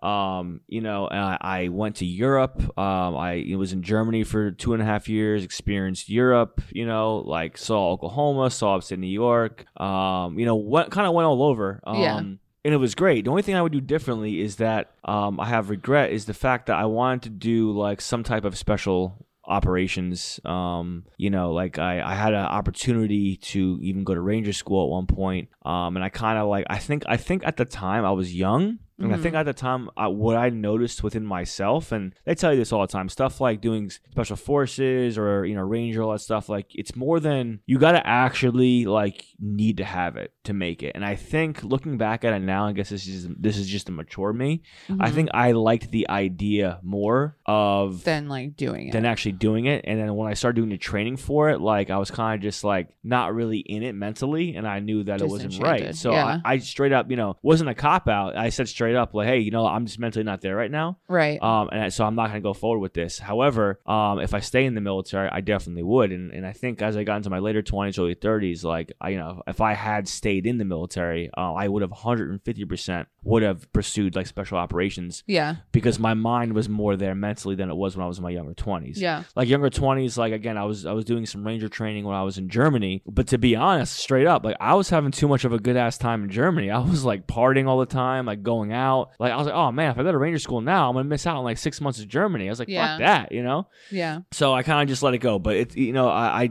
Um, you know, I, I went to Europe. Um, I was in Germany for two and a half years. Experienced Europe. You know, like saw Oklahoma, saw upstate New York. Um, you know, went kind of went all over. Um, Yeah. and it was great. The only thing I would do differently is that um, I have regret is the fact that I wanted to do like some type of special operations. Um, you know, like I, I had an opportunity to even go to Ranger School at one point. Um, and I kind of like I think I think at the time I was young. And I think Mm-hmm. at the time, I, what I noticed within myself, and they tell you this all the time, stuff like doing special forces or you know ranger, all that stuff. Like it's more than you got to actually like need to have it to make it. And I think looking back at it now, I guess this is this is just a mature me. Mm-hmm. I think I liked the idea more of Than like doing it. than actually doing it. And then when I started doing the training for it, like I was kind of just like not really in it mentally, and I knew that it wasn't right. So yeah. I, I straight up, you know, wasn't a cop out. I said straight up, like, hey, you know, I'm just mentally not there right now. right. Um, and so I'm not going to go forward with this. However, um, if I stay in the military, I definitely would. And, and I think as I got into my later 20s, early 30s, like, I, you know, if I had stayed in the military, uh, I would have 150% would have pursued like special operations yeah. because my mind was more there mentally than it was when I was in my younger 20s. Yeah. Like younger 20s, like again, I was I was doing some ranger training when I was in Germany. But to be honest, straight up, like I was having too much of a good ass time in Germany. I was like partying all the time, like going out. Like I was like, oh man, if I go to ranger school now, I'm gonna miss out on like six months of Germany. I was like, Yeah. fuck that, you know. Yeah. So I kind of just let it go. But it, you know, I, I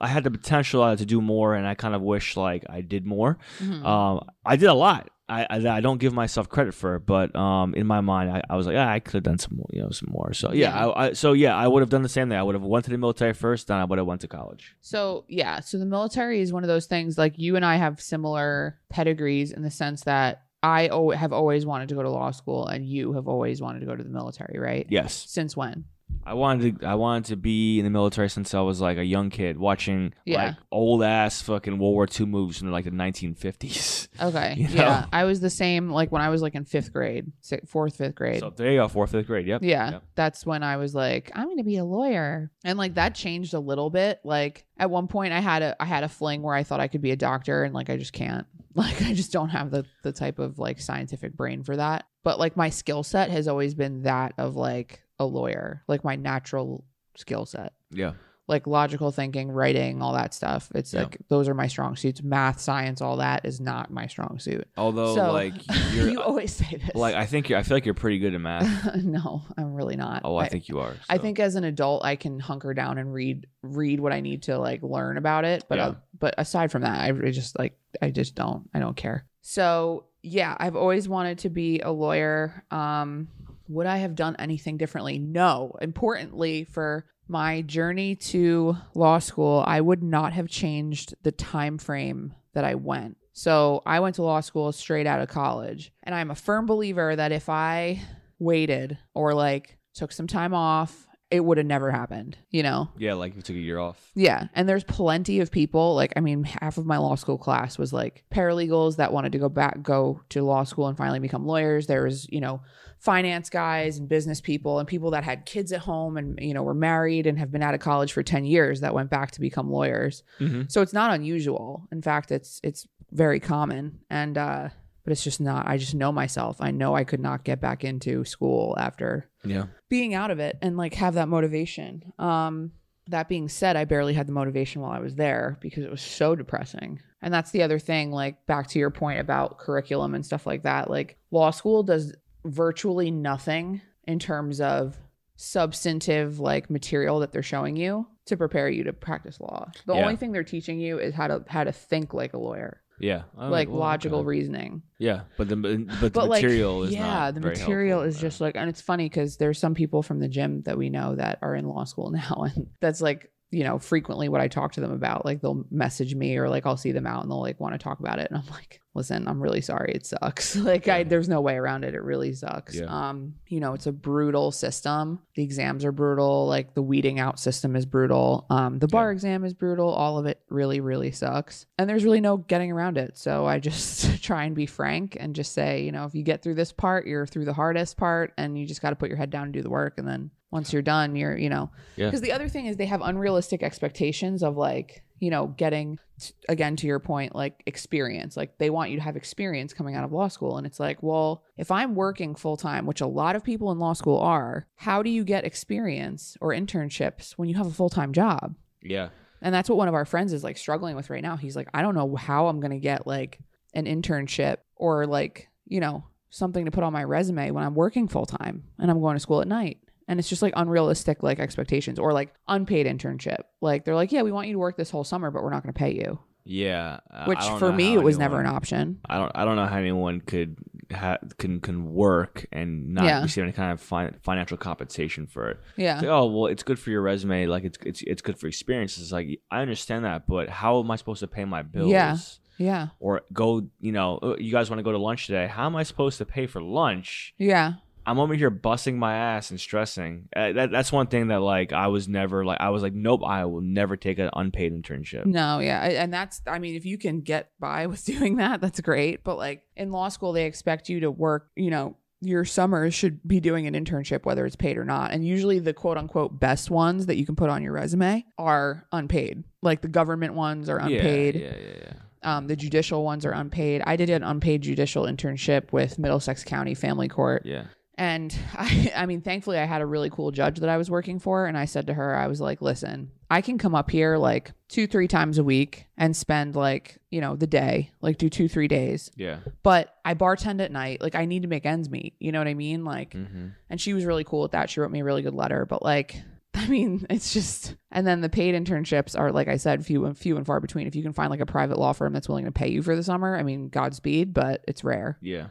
I had the potential uh, to do more, and I kind of wish like I did more. Mhm. Um, I did a lot. I, I, I don't give myself credit for it, but um, in my mind, I, I was like, yeah, I could have done some more, you know, some more. So yeah, Yeah. I, I, so yeah, I would have done the same thing. I would have went to the military first, then I would have went to college. So yeah, so the military is one of those things. Like you and I have similar pedigrees in the sense that I o- have always wanted to go to law school, and you have always wanted to go to the military, right? Yes, Since when? I wanted to. I wanted to be in the military since I was like a young kid, watching Yeah. like old ass fucking World War II movies from like the 1950s. Okay. You know? Yeah, I was the same. Like when I was like in fifth grade, fourth, fifth grade. So there you go, fourth, fifth grade. Yep. Yeah, Yep. that's when I was like, I'm gonna be a lawyer, and like that changed a little bit. Like at one point, I had a I had a fling where I thought I could be a doctor, and like I just can't. Like I just don't have the the type of like scientific brain for that. But like my skill set has always been that of like a lawyer, like my natural skill set. Yeah. Like logical thinking, writing, all that stuff. It's Yeah. like those are my strong suits. Math, science, all that is not my strong suit. Although so like you're you always say this. like I think you're, I feel like you're pretty good at math. no, I'm really not. Oh, I think you are. I think as an adult, I can hunker down and read read what I need to like learn about it. But Yeah. uh, but aside from that, I just like I just don't I don't care. So yeah, I've always wanted to be a lawyer. Um, would I have done anything differently? No. Importantly, for my journey to law school, I would not have changed the time frame that I went. So I went to law school straight out of college, and I'm a firm believer that if I waited or like took some time off, it would have never happened, you know? yeah, like you took a year off. Yeah. And there's plenty of people, like, I mean, half of my law school class was like paralegals that wanted to go back, go to law school and finally become lawyers. There was, you know, finance guys and business people and people that had kids at home and, you know, were married and have been out of college for 10 years that went back to become lawyers. Mm-hmm. So it's not unusual. In fact, it's, it's very common. And, uh, but it's just not, I just know myself. I know I could not get back into school after Yeah. being out of it and like have that motivation. Um that being said, I barely had the motivation while I was there because it was so depressing. And that's the other thing like back to your point about curriculum and stuff like that. Like law school does virtually nothing in terms of substantive like material that they're showing you to prepare you to practice law. The Yeah. only thing they're teaching you is how to how to think like a lawyer, Yeah. I'm like well, logical okay. reasoning Yeah, but the but the but like material is yeah the material helpful. is just like and it's funny because there's some people from the gym that we know that are in law school now and that's like you know frequently what i talk to them about like they'll message me or like i'll see them out and they'll like want to talk about it and i'm like listen i'm really sorry it sucks. Like i there's no way around it it really sucks. Yeah. um you know it's a brutal system. The exams are brutal like the weeding out system is brutal. Um the bar Yeah. exam is brutal all of it really really sucks and there's really no getting around it so i just try and be frank and just say you know if you get through this part you're through the hardest part and you just got to put your head down and do the work and then once you're done you're you know. Yeah. because the other thing is they have unrealistic expectations of like you know getting t- again to your point like experience. Like they want you to have experience coming out of law school. And it's like well if i'm working full time which a lot of people in law school are how do you get experience or internships when you have a full-time job? Yeah. and that's what one of our friends is like struggling with right now. He's like i don't know how i'm going to get like an internship or like you know something to put on my resume when i'm working full time and i'm going to school at night And it's just like unrealistic like expectations or like unpaid internship. Like they're like, yeah, we want you to work this whole summer, but we're not going to pay you. Yeah, Which for me it was never an option. I don't I don't know how anyone could ha- can can work and not Yeah. receive any kind of fin- financial compensation for it. Yeah. Like, oh well, it's good for your resume. Like it's it's it's good for experiences. Like I understand that, but how am I supposed to pay my bills? Yeah. Yeah. Or go, you know, "Oh, you guys want to go to lunch today? How am I supposed to pay for lunch? Yeah. I'm over here busting my ass and stressing. Uh, that, that's one thing that like I was never like I was like nope I will never take an unpaid internship. No, yeah. And that's, I mean, if you can get by with doing that, that's great. But like in law school, they expect you to work, you know, your summers should be doing an internship, whether it's paid or not. And usually the quote unquote best ones that you can put on your resume are unpaid. Like the government ones are unpaid. Yeah, yeah, yeah. yeah. Um, the judicial ones are unpaid. I did an unpaid judicial internship with Middlesex County Family Court. Yeah. And I, I mean, thankfully, I had a really cool judge that I was working for. And I said to her, I was like, listen, I can come up here like two, three times a week and spend like, you know, the day, like do two, three days. Yeah. But I bartend at night. Like, I need to make ends meet. You know what I mean? Like, Mm-hmm. and she was really cool with that. She wrote me a really good letter. But like, I mean, it's just, and then the paid internships are, like I said, few and few and far between. If you can find like a private law firm that's willing to pay you for the summer, I mean, Godspeed, but it's rare Yeah.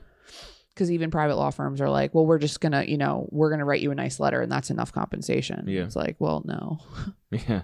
Because even private law firms are like, well, we're just gonna, you know, we're gonna write you a nice letter and that's enough compensation. Yeah. It's like, well, no. Yeah.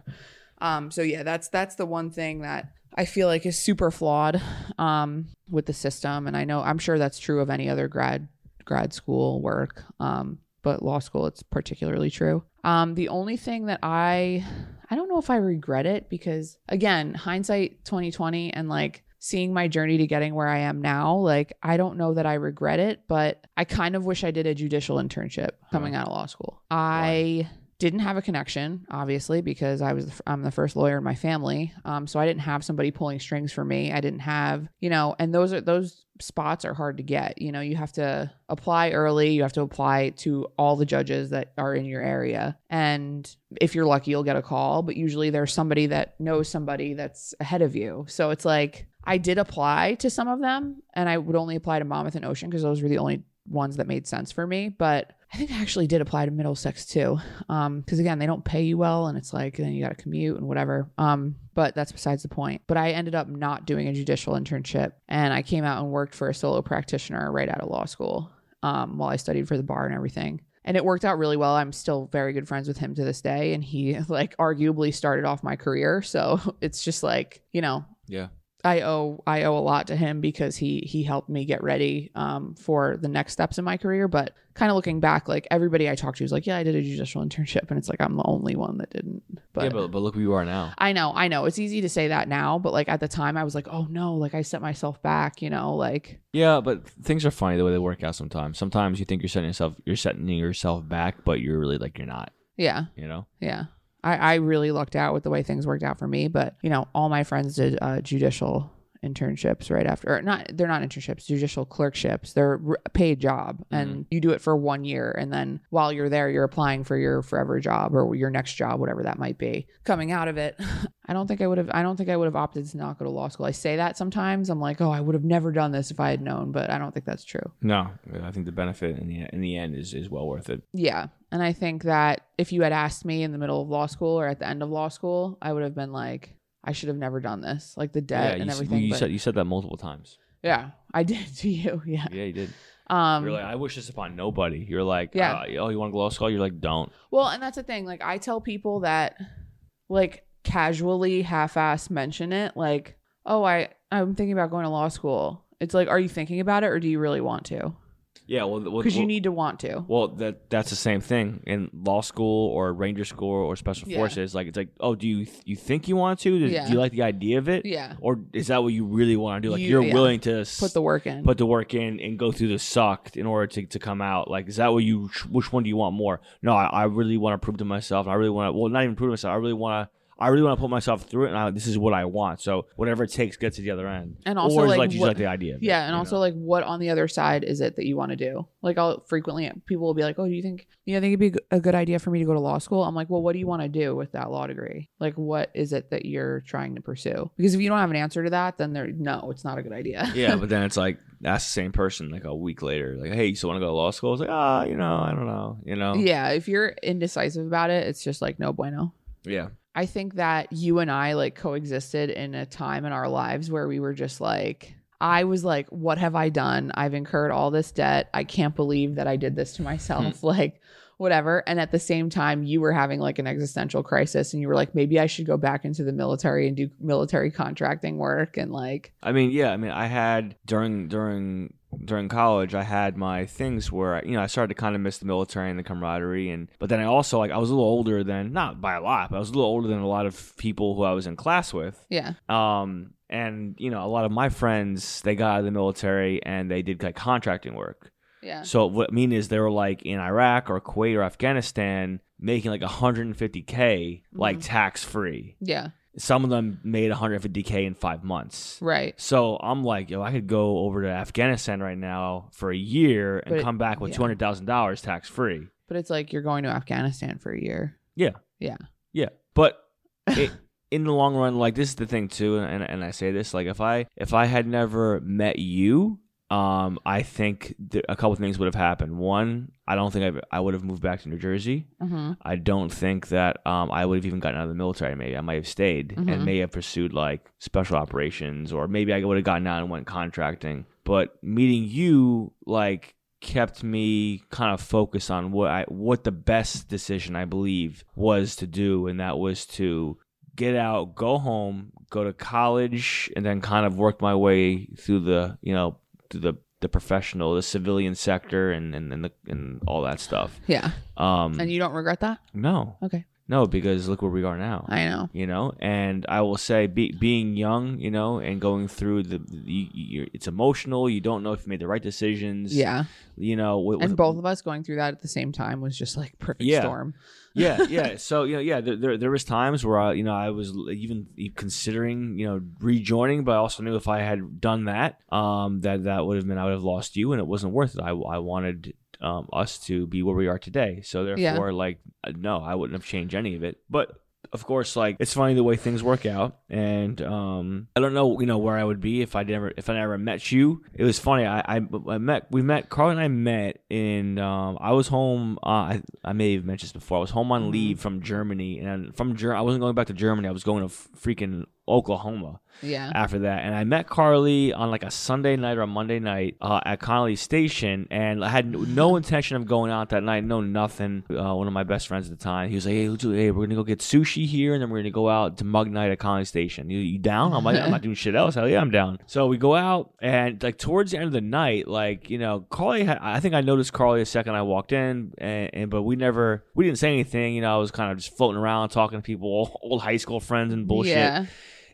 Um, so yeah, that's that's the one thing that I feel like is super flawed um with the system. And I know I'm sure that's true of any other grad grad school work. Um, but law school it's particularly true. Um, the only thing that I I don't know if I regret it because again, hindsight 2020 and like seeing my journey to getting where I am now, like I don't know that I regret it, but I kind of wish I did a judicial internship coming out of law school. I didn't have a connection, obviously, because I was the, I'm the first lawyer in my family. Um, so I didn't have somebody pulling strings for me. I didn't have, you know, and those are those spots are hard to get. You know, you have to apply early. You have to apply to all the judges that are in your area, and if you're lucky, you'll get a call. But usually, there's somebody that knows somebody that's ahead of you. So it's like I did apply to some of them, and I would only apply to Monmouth and Ocean because those were the only ones that made sense for me. But I think I actually did apply to Middlesex too. Um, because again, they don't pay you well and it's like then you gotta commute and whatever. Um, but that's besides the point. But I ended up not doing a judicial internship and I came out and worked for a solo practitioner right out of law school. Um, while I studied for the bar and everything. And it worked out really well. I'm still very good friends with him to this day. And he like arguably started off my career. So it's just like, you know, Yeah. I owe I owe a lot to him because he he helped me get ready um, for the next steps in my career. But kind of looking back, like everybody I talked to was like, "Yeah, I did a judicial internship," and it's like I'm the only one that didn't. But, yeah, but but look where you are now. I know, I know, it's easy to say that now, but like at the time, I was like, "Oh no!" Like I set myself back, you know, like Yeah, but things are funny the way they work out sometimes. Sometimes you think you're setting yourself you're setting yourself back, but you're really like you're not. yeah, You know. yeah. I I really lucked out with the way things worked out for me, but you know, all my friends did uh, judicial internships right after or not they're not internships judicial clerkships. They're a paid job and you do it for one year and then while you're there you're applying for your forever job or your next job whatever that might be. Coming out of it i don't think i would have i don't think i would have opted to not go to law school. I say that sometimes. I'm like oh i would have never done this if i had known but i don't think that's true. No, I think the benefit in the in the end is is well worth it. yeah and i think that if you had asked me in the middle of law school or at the end of law school i would have been like I should have never done this, like the debt yeah, and you, everything. You but- said you said that multiple times. Yeah, I did to you. Yeah. Yeah, you did. Um You're like, I wish this upon nobody. You're like, Yeah. uh, oh, you want to go to law school? You're like, don't. well, and that's the thing. Like I tell people that like casually half-ass mention it like, "Oh, I I'm thinking about going to law school." It's like, "Are you thinking about it or do you really want to?" Yeah, well, well Because you well- need to want to. Well, that that's the same thing in law school or ranger school or special Yeah. forces. Like it's like, oh, do you you think you want to? Do, Yeah. do you like the idea of it? Yeah. Or is that what you really want to do? Like You- you, are yeah. willing to Put the work in. put the work in and go through the suck in order to, to come out. Like, is that what you? Which one do you want more? No, I, I really want to prove to myself. I really want to. Well, not even prove to myself. I really want to. I really want to put myself through it, and I, this is what I want. So whatever it takes, get to the other end. And also, or like, like, you what- like the idea. Yeah, it, and also know? like what on the other side is it that you want to do? Like I'll frequently people will be like, "Oh, do you think you know, think it'd be a good idea for me to go to law school?" I'm like, "Well, what do you want to do with that law degree? Like what is it that you're trying to pursue?" Because if you don't have an answer to that, then there no, it's not a good idea. yeah, but then it's like that's the same person like a week later, like, hey, you still want to go to law school? It's like, ah, you know, I don't know, you know, yeah, if you're indecisive about it, it's just like no bueno. yeah, I think that you and I like coexisted in a time in our lives where we were just like, I was like, what have I done? I've incurred all this debt. I can't believe that I did this to myself. Hmm. like, whatever. And at the same time, you were having like an existential crisis and you were like, maybe I should go back into the military and do military contracting work. And like, I mean, yeah, I mean, I had during during during college, I had my things where you know I started to kind of miss the military and the camaraderie, and but then I also like I was a little older than not by a lot, but I was a little older than a lot of people who I was in class with. yeah, Um, and you know, a lot of my friends they got out of the military and they did like contracting work. yeah, So what I mean is they were like in Iraq or Kuwait or Afghanistan making like 150k like Mhm. tax free. yeah, Some of them made 150k in five months. right. So I'm like, yo, I could go over to Afghanistan right now for a year and it- come back with yeah. two hundred thousand dollars tax free. But it's like you're going to Afghanistan for a year. Yeah, Yeah. yeah. But it, in the long run, like this is the thing too, and, and I say this, like if I if I had never met you, um, I think th- a couple things would have happened. One, I don't think I've, I would have moved back to New Jersey. Mm-hmm. I don't think that um, I would have even gotten out of the military. Maybe I might have stayed Mhm. and may have pursued like special operations, or maybe I would have gotten out and went contracting. But meeting you, like, kept me kind of focused on what I what the best decision I believe was to do, and that was to get out, go home, go to college, and then kind of work my way through the you know the the professional, the civilian sector, and and and, the, and all that stuff. Yeah. Um, And you don't regret that? no, Okay. No, because look where we are now. I know. you know, and I will say, be, being young, you know, and going through the, the you, it's emotional. You don't know if you made the right decisions. Yeah. you know, with, And with- both of us going through that at the same time was just like perfect Yeah. storm. yeah, yeah. So you know, yeah, there, there there was times where I, you know, I was even considering, you know, rejoining, but I also knew if I had done that, um, that that would have meant I would have lost you, and it wasn't worth it. I I wanted um us to be where we are today. So Yeah. therefore, like, uh, no, I wouldn't have changed any of it. But of course, like it's funny the way things work out, and um, I don't know, you know, where I would be if I never if I never met you. It was funny. I I, I met we met Carl and I met in um, I was home. Uh, I I may have mentioned this before. I was home on Mhm. leave from Germany, and from Ger- I wasn't going back to Germany. I was going to freaking Oklahoma Yeah. after that. And I met Carly on like a Sunday night or a Monday night uh, at Connolly Station, and I had no intention of going out that night. No, nothing. Uh, one of my best friends at the time, he was like, "Hey, hey, we're gonna go get sushi here, and then we're gonna go out to Mug Night at Connolly Station. You, you down?" I'm like, "I'm not doing shit else. Hell yeah, I'm down." So we go out, and like towards the end of the night, like you know, Carly, had, I think I noticed Carly the second I walked in, and, and but we never, we didn't say anything. You know, I was kind of just floating around talking to people, old, old high school friends and bullshit Yeah.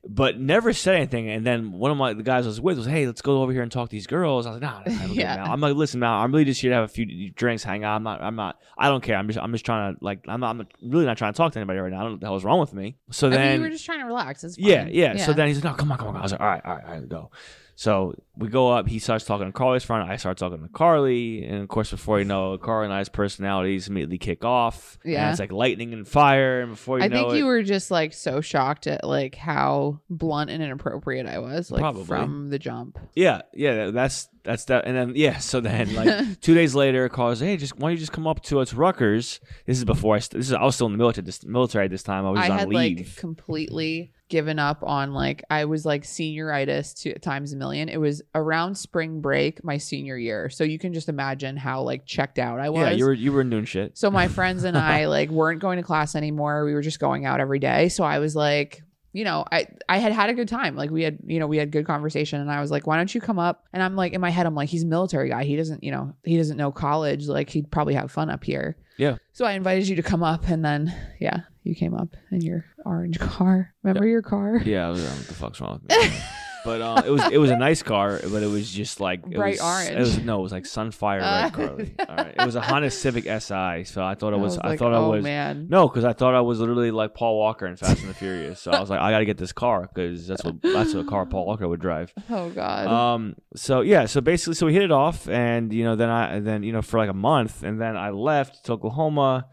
But never said anything. And then one of my the guys I was with was, "Hey, let's go over here and talk to these girls." I was like, "Nah, nah I'm Yeah. I'm like, "Listen, Mal, I'm really just here to have a few drinks, hang out. I'm not, I'm not, I don't care. I'm just, I'm just trying to like, I'm not, I'm really not trying to talk to anybody right now. I don't know what the hell's wrong with me." So I mean, then, you were just trying to relax. It's fine. yeah, yeah, So then he's like, "No, come on, come on." I was like, "All right, all right, all right, go." So we go up. He starts talking to Carly's friend. I start talking to Carly, and of course, before you know, it, Carly and I's personalities immediately kick off. and Yeah. it's like lightning and fire. And before you I know think it, you were just like so shocked at like how blunt and inappropriate I was, like Probably. from the jump. Yeah, yeah, that's that's that. And then yeah, so then like two days later, calls, hey, just why don't you just come up to us Rutgers? This is before I st- this is I was still in the military this military at this time. I was I on had leave. like completely given up on like I was like senioritis to times a million. It was around spring break my senior year, so you can just imagine how like checked out I was. yeah, you were you were doing shit. So my friends and I like weren't going to class anymore. We were just going out every day. So I was like, you know, I I had had a good time. Like we had, you know, we had good conversation and I was like, why don't you come up? And I'm like in my head I'm like he's a military guy. He doesn't, you know, he doesn't know college. Like he'd probably have fun up here. Yeah. So I invited you to come up and then yeah, you came up in your orange car. Remember your car? Yeah, I was what the fuck's wrong with me? but uh, it was it was a nice car, but it was just like it Bright was, orange. It was no, it was like sunfire Uh. red, Carly. All right, it was a Honda Civic Si, so I thought it was. I, like, thought I oh, was. man. No, because I thought I was literally like Paul Walker in Fast and the Furious. So I was like, I got to get this car because that's what that's what a car Paul Walker would drive. Oh god. Um. So yeah. So basically, so we hit it off, and you know, then I then you know for like a month, and then I left to Oklahoma,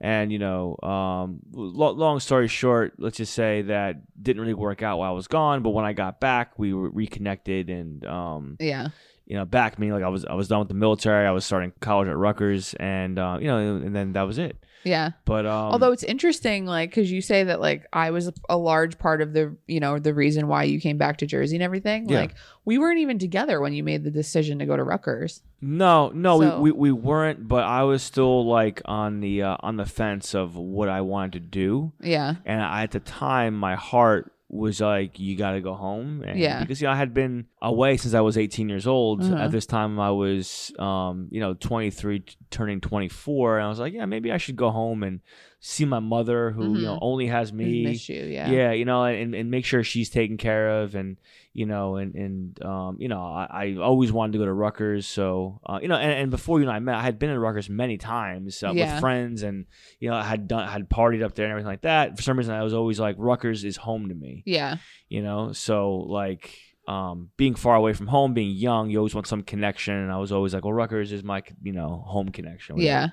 and you know, um, lo- long story short, let's just say that didn't really work out while I was gone. But when I got back, we were reconnected, and um, yeah. you know, back meaning like I was I was done with the military. I was starting college at Rutgers, and uh, you know, and then that was it. Yeah. But um, Although it's interesting, like, because you say that, like, I was a large part of the, you know, the reason why you came back to Jersey and everything. Yeah. Like, we weren't even together when you made the decision to go to Rutgers. No, no, So- we, we we weren't, but I was still like on the uh, on the fence of what I wanted to do, Yeah. and I, at the time, my heart was like, "You got to go home," and Yeah. because you know I had been away since I was 18 years old. Uh-huh. At this time, I was, um, you know, 23, t- turning 24, and I was like, "Yeah, maybe I should go home and see my mother, who you know Mhm. only has me." Miss you. Yeah. yeah you know and, and make sure she's taken care of and you know and and um you know i, I always wanted to go to Rutgers so uh, you know and, and before you and i met i had been in Rutgers many times uh, Yeah. with friends and you know i had done had partied up there and everything like that for some reason i was always like Rutgers is home to me Yeah. you know so like um, being far away from home, being young, you always want some connection, and I was always like, "Well, Rutgers is my, you know, home connection." Yeah.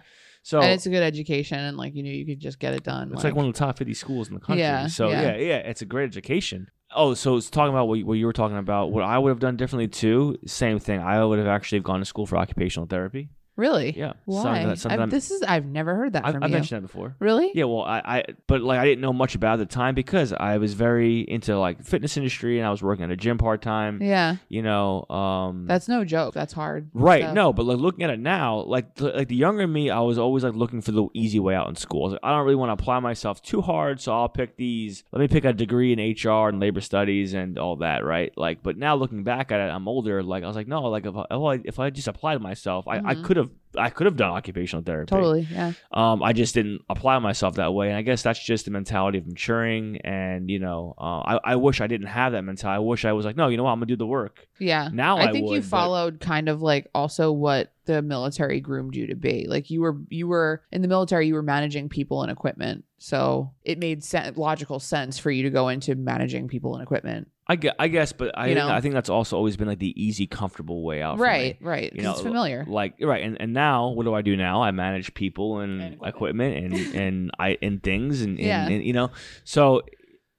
So and it's a good education, and like you knew you could just get it done. it's like, one of the top 50 schools in the country. Yeah, so yeah. yeah. yeah, it's a great education. Oh, so it's talking about what what you were talking about. What I would have done differently too. Same thing. I would have actually gone to school for occupational therapy. Really. Yeah. Why? That- something this is I've never heard that I've, from I've you. mentioned that before. Really? Yeah, well, I, I, but like I didn't know much about it at the time because I was very into like fitness industry and I was working at a gym part time. Yeah. You know, um, That's no joke. That's hard. Right. stuff. No, but like looking at it now, like the, like the younger me, I was always like looking for the easy way out in school. I, was like, I don't really want to apply myself too hard, so I'll pick these. Let me pick a degree in HR and labor studies and all that, right? Like, but now looking back at it, I'm older. Like I was like, no, like if I, if I, I just applied myself, I, I Mhm. could have I could have done occupational therapy. Totally. Yeah. Um, I just didn't apply myself that way, and I guess that's just the mentality of maturing. And you know, uh, I I wish I didn't have that mentality. I wish I was like, no, you know what, I'm gonna do the work. Yeah. Now I, I think would, you but- followed kind of like also what the military groomed you to be. Like you were you were in the military, you were managing people and equipment. So it made sen- logical sense for you to go into managing people and equipment. I guess, I guess, but I You know? I think that's also always been like the easy, comfortable way out. for Right, me. right. You know, it's familiar. Like right, and, and now what do I do now? I manage people and, And equipment. and and I and things and, and, Yeah. and you know, so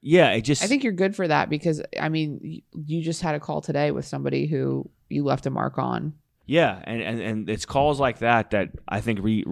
yeah, it just I think you're good for that because I mean, you just had a call today with somebody who you left a mark on. Yeah, and, and, and it's calls like that that I think re,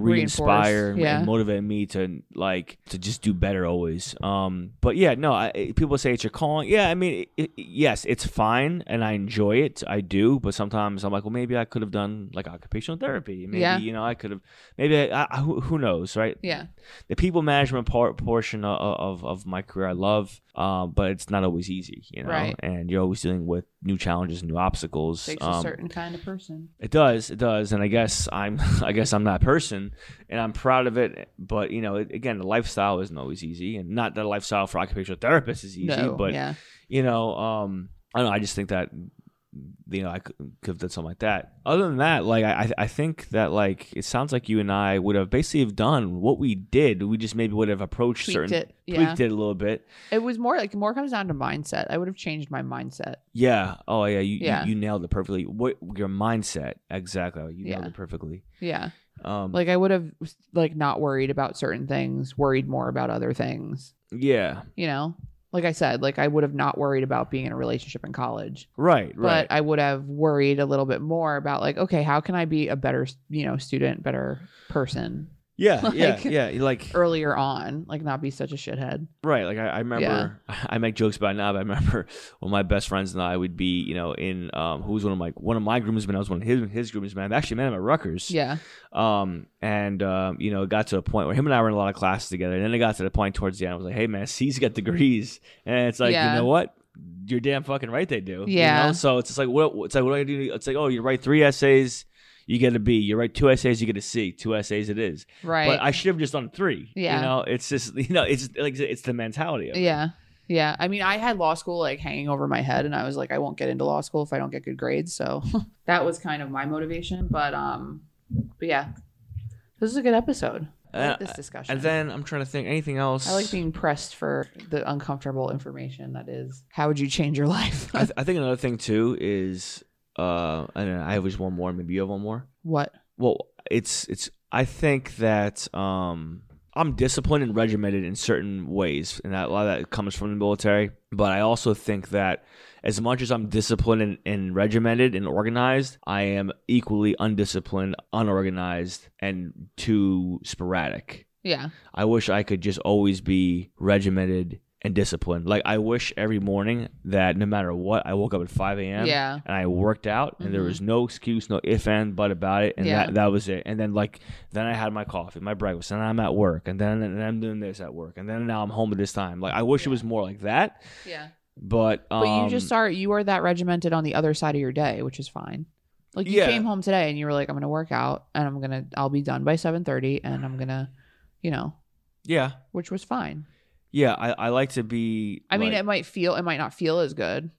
and- yeah. and motivate me to like to just do better always. Um, but yeah, no, I, people say it's your calling. Yeah, I mean, it, yes, it's fine and I enjoy it. I do, but sometimes I'm like, well, maybe I could have done like occupational therapy. Maybe Yeah. you know, I could have. Maybe I, I, who, who knows, right? Yeah. The people management part portion of, of of my career I love, um, but it's not always easy, you know. Right. And you're always dealing with new challenges, new obstacles. It Takes um, a certain kind of person. it does, it does, and I guess I'm, I guess I'm that person, and I'm proud of it. But you know, it, again, the lifestyle isn't always easy, and not that lifestyle for occupational therapists is easy, no. but yeah. you know, um, I don't know. I just think that you know I could, could have done something like that. Other than that, like I, I think that like it sounds like you and I would have basically have done what we did. We just maybe would have approached Tweaked certain it, yeah. tweaked it a little bit. It was more like more comes down to mindset. I would have changed my mindset. Yeah. Oh yeah. You Yeah. You, you nailed it perfectly. What your mindset exactly? You nailed it perfectly. Yeah. Um, Like I would have like not worried about certain things, worried more about other things. yeah. You know? Like I said, like I would have not worried about being in a relationship in college. Right. Right. But I would have worried a little bit more about like, okay, how can I be a better, you know, student, better person Yeah, yeah, Like- yeah. Like earlier on, like not be such a shithead. right, like I, I remember. I make jokes about now, but I remember when my best friends and I would be, you know, in um, who was one of my one of my groomsmen. I was one of his his groomsmen. I actually met him at Rutgers. Yeah. Um, and um, you know, it got to a point where him and I were in a lot of classes together. And then it got to the point towards the end. I was like, "Hey, man, C's got degrees," and it's like, Yeah. you know what? You're damn fucking right. They do. you Yeah. know? So it's just like, what? It's like, what do I do? It's like, oh, you write three essays, you get a B. You write two essays, you get a C. Two essays, it is. Right. But I should have just done three. Yeah. You know, it's just you know, it's like it's the mentality of it. yeah. Yeah. I mean, I had law school like hanging over my head and I was like, I won't get into law school if I don't get good grades. So that was kind of my motivation. But um but yeah. This is a good episode. Like Uh, this discussion. And then I'm trying to think anything else. I like being pressed for the uncomfortable information that is how would you change your life? I, th- I think another thing too is uh, and I have just one more. Maybe you have one more. what? Well, it's it's. I think that um, I'm disciplined and regimented in certain ways, and that, a lot of that comes from the military. But I also think that as much as I'm disciplined and, and regimented and organized, I am equally undisciplined, unorganized, and too sporadic. Yeah. I wish I could just always be regimented and discipline. Like I wish every morning that no matter what, I woke up at 5 a.m. Yeah. and I worked out, and there Mhm. was no excuse, no if and but about it, and Yeah. that that was it. And then like then I had my coffee, my breakfast, and I'm at work, and then and I'm doing this at work, and then now I'm home at this time. Like I wish it was more like that, Yeah. but um, But you just are you are that regimented on the other side of your day, which is fine. Like you Yeah. came home today and you were like, I'm gonna work out and I'm gonna I'll be done by seven thirty and I'm gonna, you know, yeah, which was fine. Yeah. I, I like to be. I mean, like- it might feel it might not feel as good.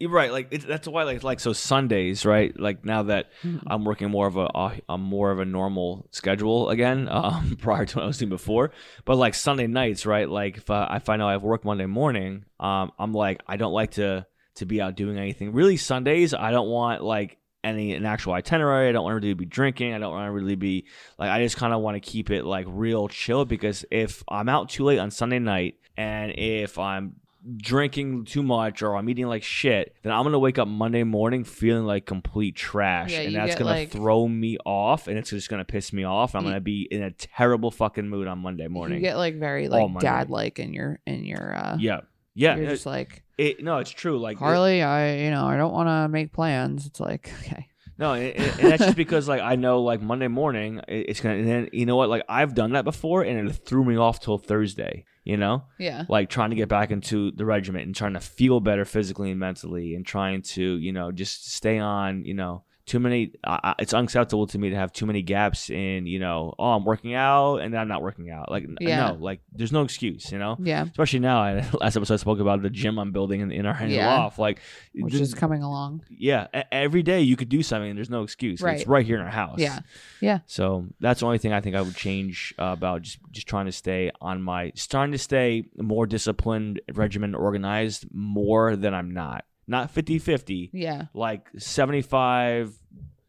You're right. Like it's, that's why, like, like so Sundays, right? Like now that Mhm. I'm working more of a, a, a more of a normal schedule again, um, prior to what I was doing before. But like Sunday nights, right? Like if I, if I know I have work Monday morning, um, I'm like I don't like to to be out doing anything. Really, Sundays I don't want like any an actual itinerary. I don't want to really be drinking. I don't want to really be like I just kind of want to keep it like real chill because if I'm out too late on Sunday night and if I'm drinking too much or I'm eating like shit, then I'm gonna wake up Monday morning feeling like complete trash, Yeah, and that's gonna like- throw me off, and it's just gonna piss me off. I'm You- gonna be in a terrible fucking mood on Monday morning. You get like very like dad like in your in your uh yeah, yeah. You're it- just like it- no, it's true. Like it- Carly, I you know, I don't wanna make plans. It's like, okay. No, and, and and that's just because like I know like Monday morning it's gonna. And then you know what? Like I've done that before, and it threw me off till Thursday. You know, Yeah. like trying to get back into the regiment and trying to feel better physically and mentally, and trying to you know just stay on. You know, too many. Uh, it's unacceptable to me to have too many gaps in. You know, oh I'm working out and then I'm not working out. Like Yeah. no, like there's no excuse. You know. Yeah. Especially now, I, last episode I spoke about the gym I'm building in, in our the Yeah. loft. Like, Which th- is coming along. yeah, every day you could do something and there's no excuse. It's Right. right here in our house. Yeah. Yeah. So that's the only thing I think I would change uh, about just just trying to stay on my trying to stay more disciplined, regimented, organized more than I'm not. Not 50-50, Yeah. like 75,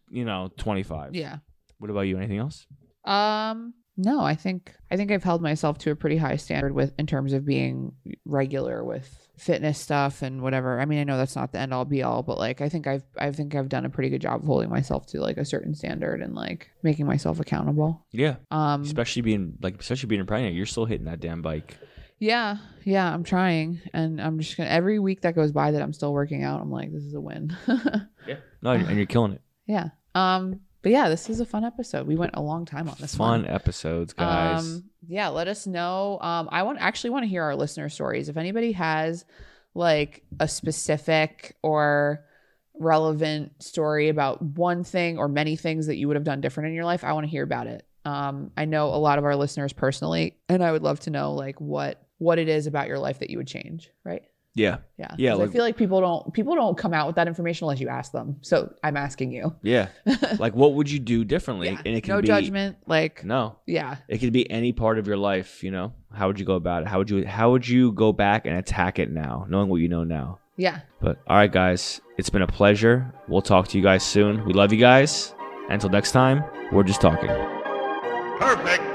you know, 25. Yeah. What about you? Anything else? Um no, I think I think I've held myself to a pretty high standard with in terms of being regular with fitness stuff and whatever. I mean, I know that's not the end all be all, but like I think I've I think I've done a pretty good job of holding myself to like a certain standard and like making myself accountable. Yeah. Um Especially being like especially being pregnant, you're still hitting that damn bike. Yeah, yeah, I'm trying and I'm just to every week that goes by that I'm still working out, I'm like this is a win. Yeah. No, and you're killing it. yeah. Um but yeah, this is a fun episode. We went a long time on this one. Fun episodes, guys. Um, yeah, let us know. Um, I want actually want to hear our listener stories. If anybody has like a specific or relevant story about one thing or many things that you would have done different in your life, I want to hear about it. Um, I know a lot of our listeners personally, and I would love to know like what what it is about your life that you would change. Right? yeah. Yeah. Yeah. like- I feel like people don't people don't come out with that information unless you ask them. So I'm asking you. Yeah. like what would you do differently? Yeah. And it can no be judgment. Like No. yeah. It could be any part of your life, you know. How would you go about it? How would you how would you go back and attack it now, knowing what you know now? Yeah. But all right, guys, it's been a pleasure. We'll talk to you guys soon. We love you guys. Until next time, we're just talking. Perfect. Perfect.